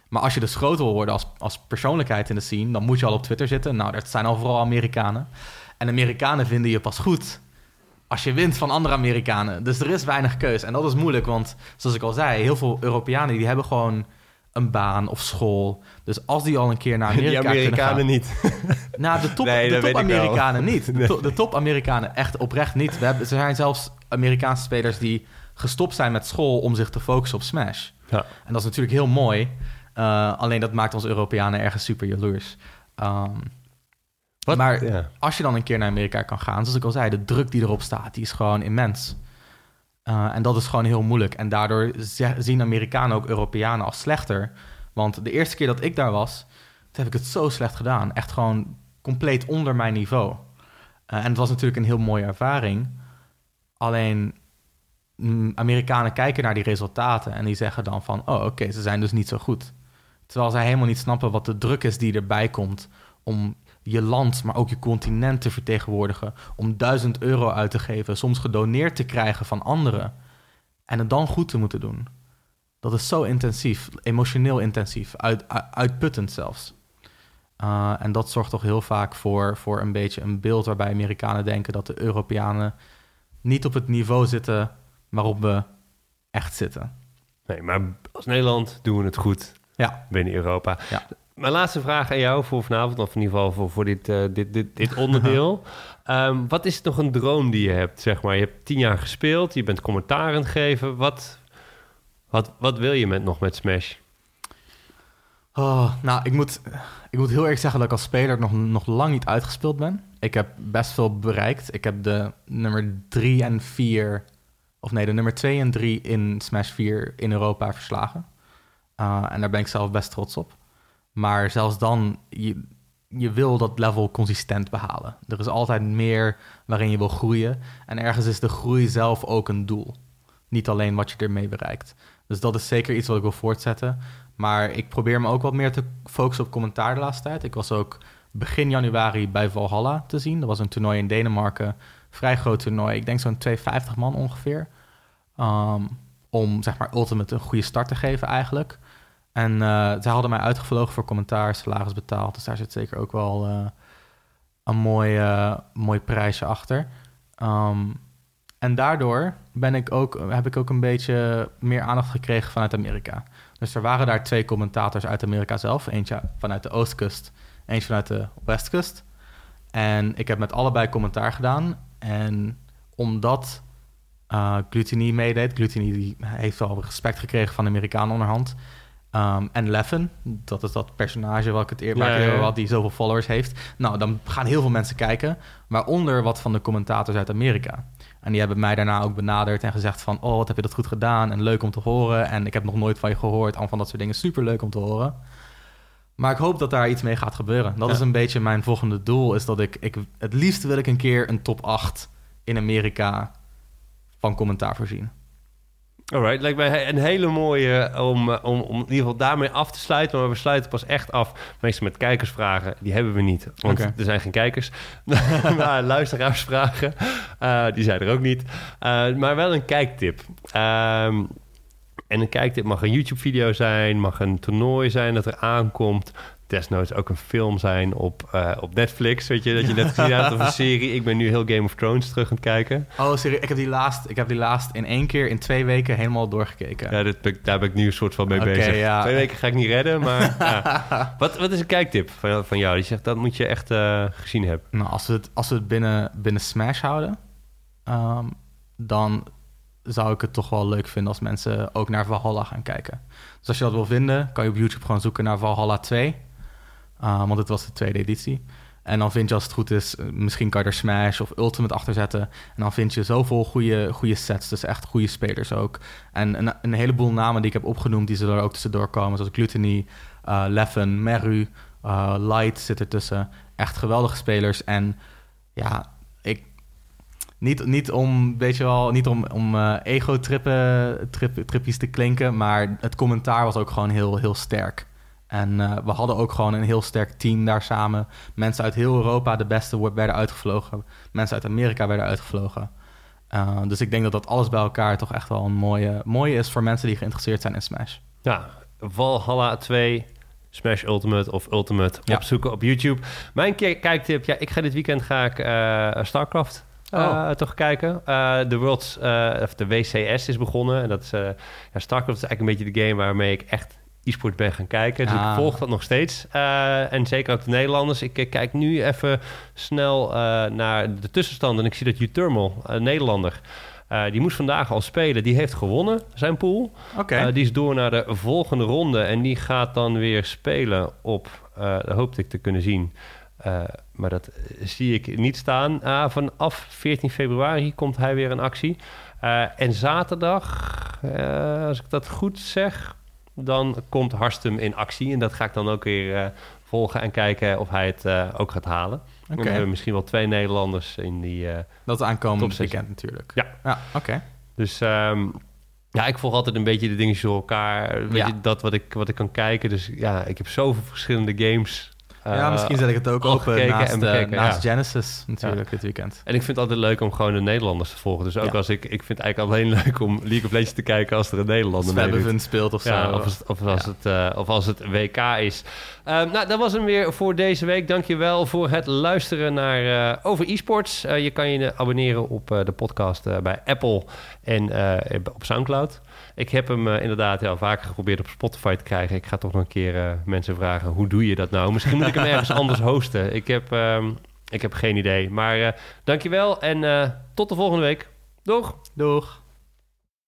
maar als je dus groot wil worden als, als persoonlijkheid in de scene, dan moet je al op Twitter zitten. Nou, dat zijn al vooral Amerikanen. En Amerikanen vinden je pas goed als je wint van andere Amerikanen. Dus er is weinig keus. En dat is moeilijk, want zoals ik al zei, heel veel Europeanen die hebben gewoon een baan of school. Dus als die al een keer naar Amerika die Amerikanen niet. Nou, de top, Nee, de top. Amerikanen niet. De, Nee. to- de top Amerikanen echt oprecht niet. We hebben, er zijn zelfs Amerikaanse spelers die gestopt zijn met school om zich te focussen op Smash. Ja. En dat is natuurlijk heel mooi. Uh, alleen dat maakt ons Europeanen ergens super jaloers. Um? Maar Ja. als je dan een keer naar Amerika kan gaan, zoals ik al zei, de druk die erop staat, die is gewoon immens. Uh, en dat is gewoon heel moeilijk. En daardoor zien Amerikanen ook Europeanen als slechter. Want de eerste keer dat ik daar was, heb ik het zo slecht gedaan. Echt gewoon compleet onder mijn niveau. Uh, en het was natuurlijk een heel mooie ervaring. Alleen mm, Amerikanen kijken naar die resultaten en die zeggen dan van... oh, oké, ze zijn dus niet zo goed. Terwijl zij helemaal niet snappen wat de druk is die erbij komt... om je land, maar ook je continent te vertegenwoordigen... om duizend euro uit te geven, soms gedoneerd te krijgen van anderen... en het dan goed te moeten doen. Dat is zo intensief, emotioneel intensief, uit, uitputtend zelfs. Uh, en dat zorgt toch heel vaak voor, voor een beetje een beeld waarbij Amerikanen denken dat de Europeanen niet op het niveau zitten waarop we echt zitten. Nee, maar als Nederland doen we het goed Ja, binnen Europa. Ja. Mijn laatste vraag aan jou voor vanavond, of in ieder geval voor, voor dit, eh, dit, dit, dit onderdeel. Ehm, wat is nog een droom die je hebt, zeg maar? Je hebt tien jaar gespeeld, je bent commentaar aan het geven. Wat, wat, wat wil je met, nog met Smash? Oh, nou, ik moet, ik moet heel eerlijk zeggen dat ik als speler nog, nog lang niet uitgespeeld ben. Ik heb best veel bereikt. Ik heb de nummer 3 en 4, of nee, de nummer 2 en 3 in Smash 4 in Europa verslagen. Uh, en daar ben ik zelf best trots op. Maar zelfs dan, je, je wil dat level consistent behalen. Er is altijd meer waarin je wil groeien. En ergens is de groei zelf ook een doel. Niet alleen wat je ermee bereikt. Dus dat is zeker iets wat ik wil voortzetten. Maar ik probeer me ook wat meer te focussen op commentaar de laatste tijd. Ik was ook begin januari bij Valhalla te zien. Dat was een toernooi in Denemarken. Vrij groot toernooi. Ik denk zo'n 250 man ongeveer. Um, om zeg maar Ultimate een goede start te geven eigenlijk. En uh, zij hadden mij uitgevlogen voor commentaar, salaris betaald. Dus daar zit zeker ook wel uh, een mooi, uh, mooi prijsje achter. Um, en daardoor ben ik ook, heb ik ook een beetje meer aandacht gekregen vanuit Amerika. Dus er waren daar twee commentators uit Amerika zelf. Eentje vanuit de oostkust, eentje vanuit de westkust. En ik heb met allebei commentaar gedaan. En omdat uh, Glutini meedeed, Glutini heeft wel respect gekregen van de Amerikanen onderhand. Um, en Leffen, dat is dat personage wat ik het eerder ja, ja, die zoveel followers heeft. Nou, dan gaan heel veel mensen kijken, waaronder wat van de commentators uit Amerika. En die hebben mij daarna ook benaderd en gezegd van... oh, wat heb je dat goed gedaan en leuk om te horen. En ik heb nog nooit van je gehoord. Al van dat soort dingen, super leuk om te horen. Maar ik hoop dat daar iets mee gaat gebeuren. Dat is een beetje mijn volgende doel. Is dat ik, ik... Het liefst wil ik een keer een top 8 in Amerika van commentaar voorzien. Alright, lijkt mij een hele mooie om, om, om in ieder geval daarmee af te sluiten. Maar we sluiten pas echt af, meestal met kijkersvragen. Die hebben we niet, want okay. er zijn geen kijkers. maar luisteraarsvragen, uh, die zijn er ook niet. Uh, maar wel een kijktip. Um, en een kijktip mag een YouTube-video zijn, mag een toernooi zijn dat er aankomt desnoods ook een film zijn op, uh, op Netflix. Weet je, dat je net gezien hebt of een serie. Ik ben nu heel Game of Thrones terug aan het kijken. Oh, serie. Ik heb die laatst, ik heb die laatst in één keer in twee weken helemaal doorgekeken. Ja, dat, daar ben ik nu een soort van mee okay, bezig. Ja. Twee weken ga ik niet redden, maar ja. wat, wat is een kijktip van, van jou? Die zegt, dat moet je echt uh, gezien hebben. Nou, als we het, als we het binnen, binnen Smash houden, um, dan zou ik het toch wel leuk vinden als mensen ook naar Valhalla gaan kijken. Dus als je dat wil vinden, kan je op YouTube gewoon zoeken naar Valhalla 2. Uh, want het was de tweede editie. En dan vind je als het goed is, misschien kan je er Smash of Ultimate achter zetten. En dan vind je zoveel goede, goede sets, dus echt goede spelers ook. En een, een heleboel namen die ik heb opgenoemd, die zullen er ook tussendoor komen. Zoals Gluttony, uh, Leffen, Meru, uh, Light zit ertussen. Echt geweldige spelers. En ja, ik... Niet, niet om, weet je wel, niet om, om ego-trippen, trip, trippies te klinken, maar het commentaar was ook gewoon heel, heel sterk. En uh, we hadden ook gewoon een heel sterk team daar samen. Mensen uit heel Europa, de beste, werden uitgevlogen. Mensen uit Amerika werden uitgevlogen. Uh, dus ik denk dat dat alles bij elkaar toch echt wel een mooie, mooie is voor mensen die geïnteresseerd zijn in Smash. Ja, Valhalla 2, Smash Ultimate of Ultimate ja. opzoeken op YouTube. Mijn kijktip, ja, ik ga dit weekend ga ik uh, StarCraft oh. toch kijken. De Worlds, of de WCS is begonnen. En dat is, ja, StarCraft is eigenlijk een beetje de game waarmee ik echt e-sport ben gaan kijken. Dus ah. ik volg dat nog steeds. Uh, en zeker ook de Nederlanders. Ik, ik kijk nu even snel uh, naar de tussenstand. En ik zie dat U-Thermal, een Nederlander... Uh, die moest vandaag al spelen. Die heeft gewonnen, zijn pool. Okay. die is door naar de volgende ronde. En die gaat dan weer spelen op... dat hoopte ik te kunnen zien... maar dat zie ik niet staan. vanaf 14 februari komt hij weer in actie. en zaterdag, als ik dat goed zeg, dan komt Harstum in actie. En dat ga ik dan ook weer uh, volgen en kijken of hij het uh, ook gaat halen. Okay. Dan hebben we misschien wel twee Nederlanders in die uh, Dat aankomen weekend natuurlijk. Ja. ja Oké. Okay. Dus um, ja, ik volg altijd een beetje de dingetjes door elkaar. Weet ja. je, dat wat ik, wat ik kan kijken. Dus ja, ik heb zoveel verschillende games... ja, misschien zet ik het ook open naast, en eh, bekeken, naast ja. Genesis natuurlijk dit weekend. En ik vind het altijd leuk om gewoon de Nederlanders te volgen. Dus ook als ik... Ik vind het eigenlijk alleen leuk om League of Legends te kijken als er een Nederlander speelt of zo. Ja, of, als- of, als het, eh, of als het WK is. Ehm, nou, dat was hem weer voor deze week. Dankjewel voor het luisteren naar eh, over e-sports. Eh, je kan je abonneren op eh, de podcast eh, bij Apple en eh, op Soundcloud. Ik heb hem eh, inderdaad ja, vaker geprobeerd op Spotify te krijgen. Ik ga toch nog een keer eh, mensen vragen, hoe doe je dat nou? Misschien moet ik hem ergens anders hosten. Ik heb, ehm, ik heb geen idee. Maar eh dankjewel en tot de volgende week. Doeg! Doeg!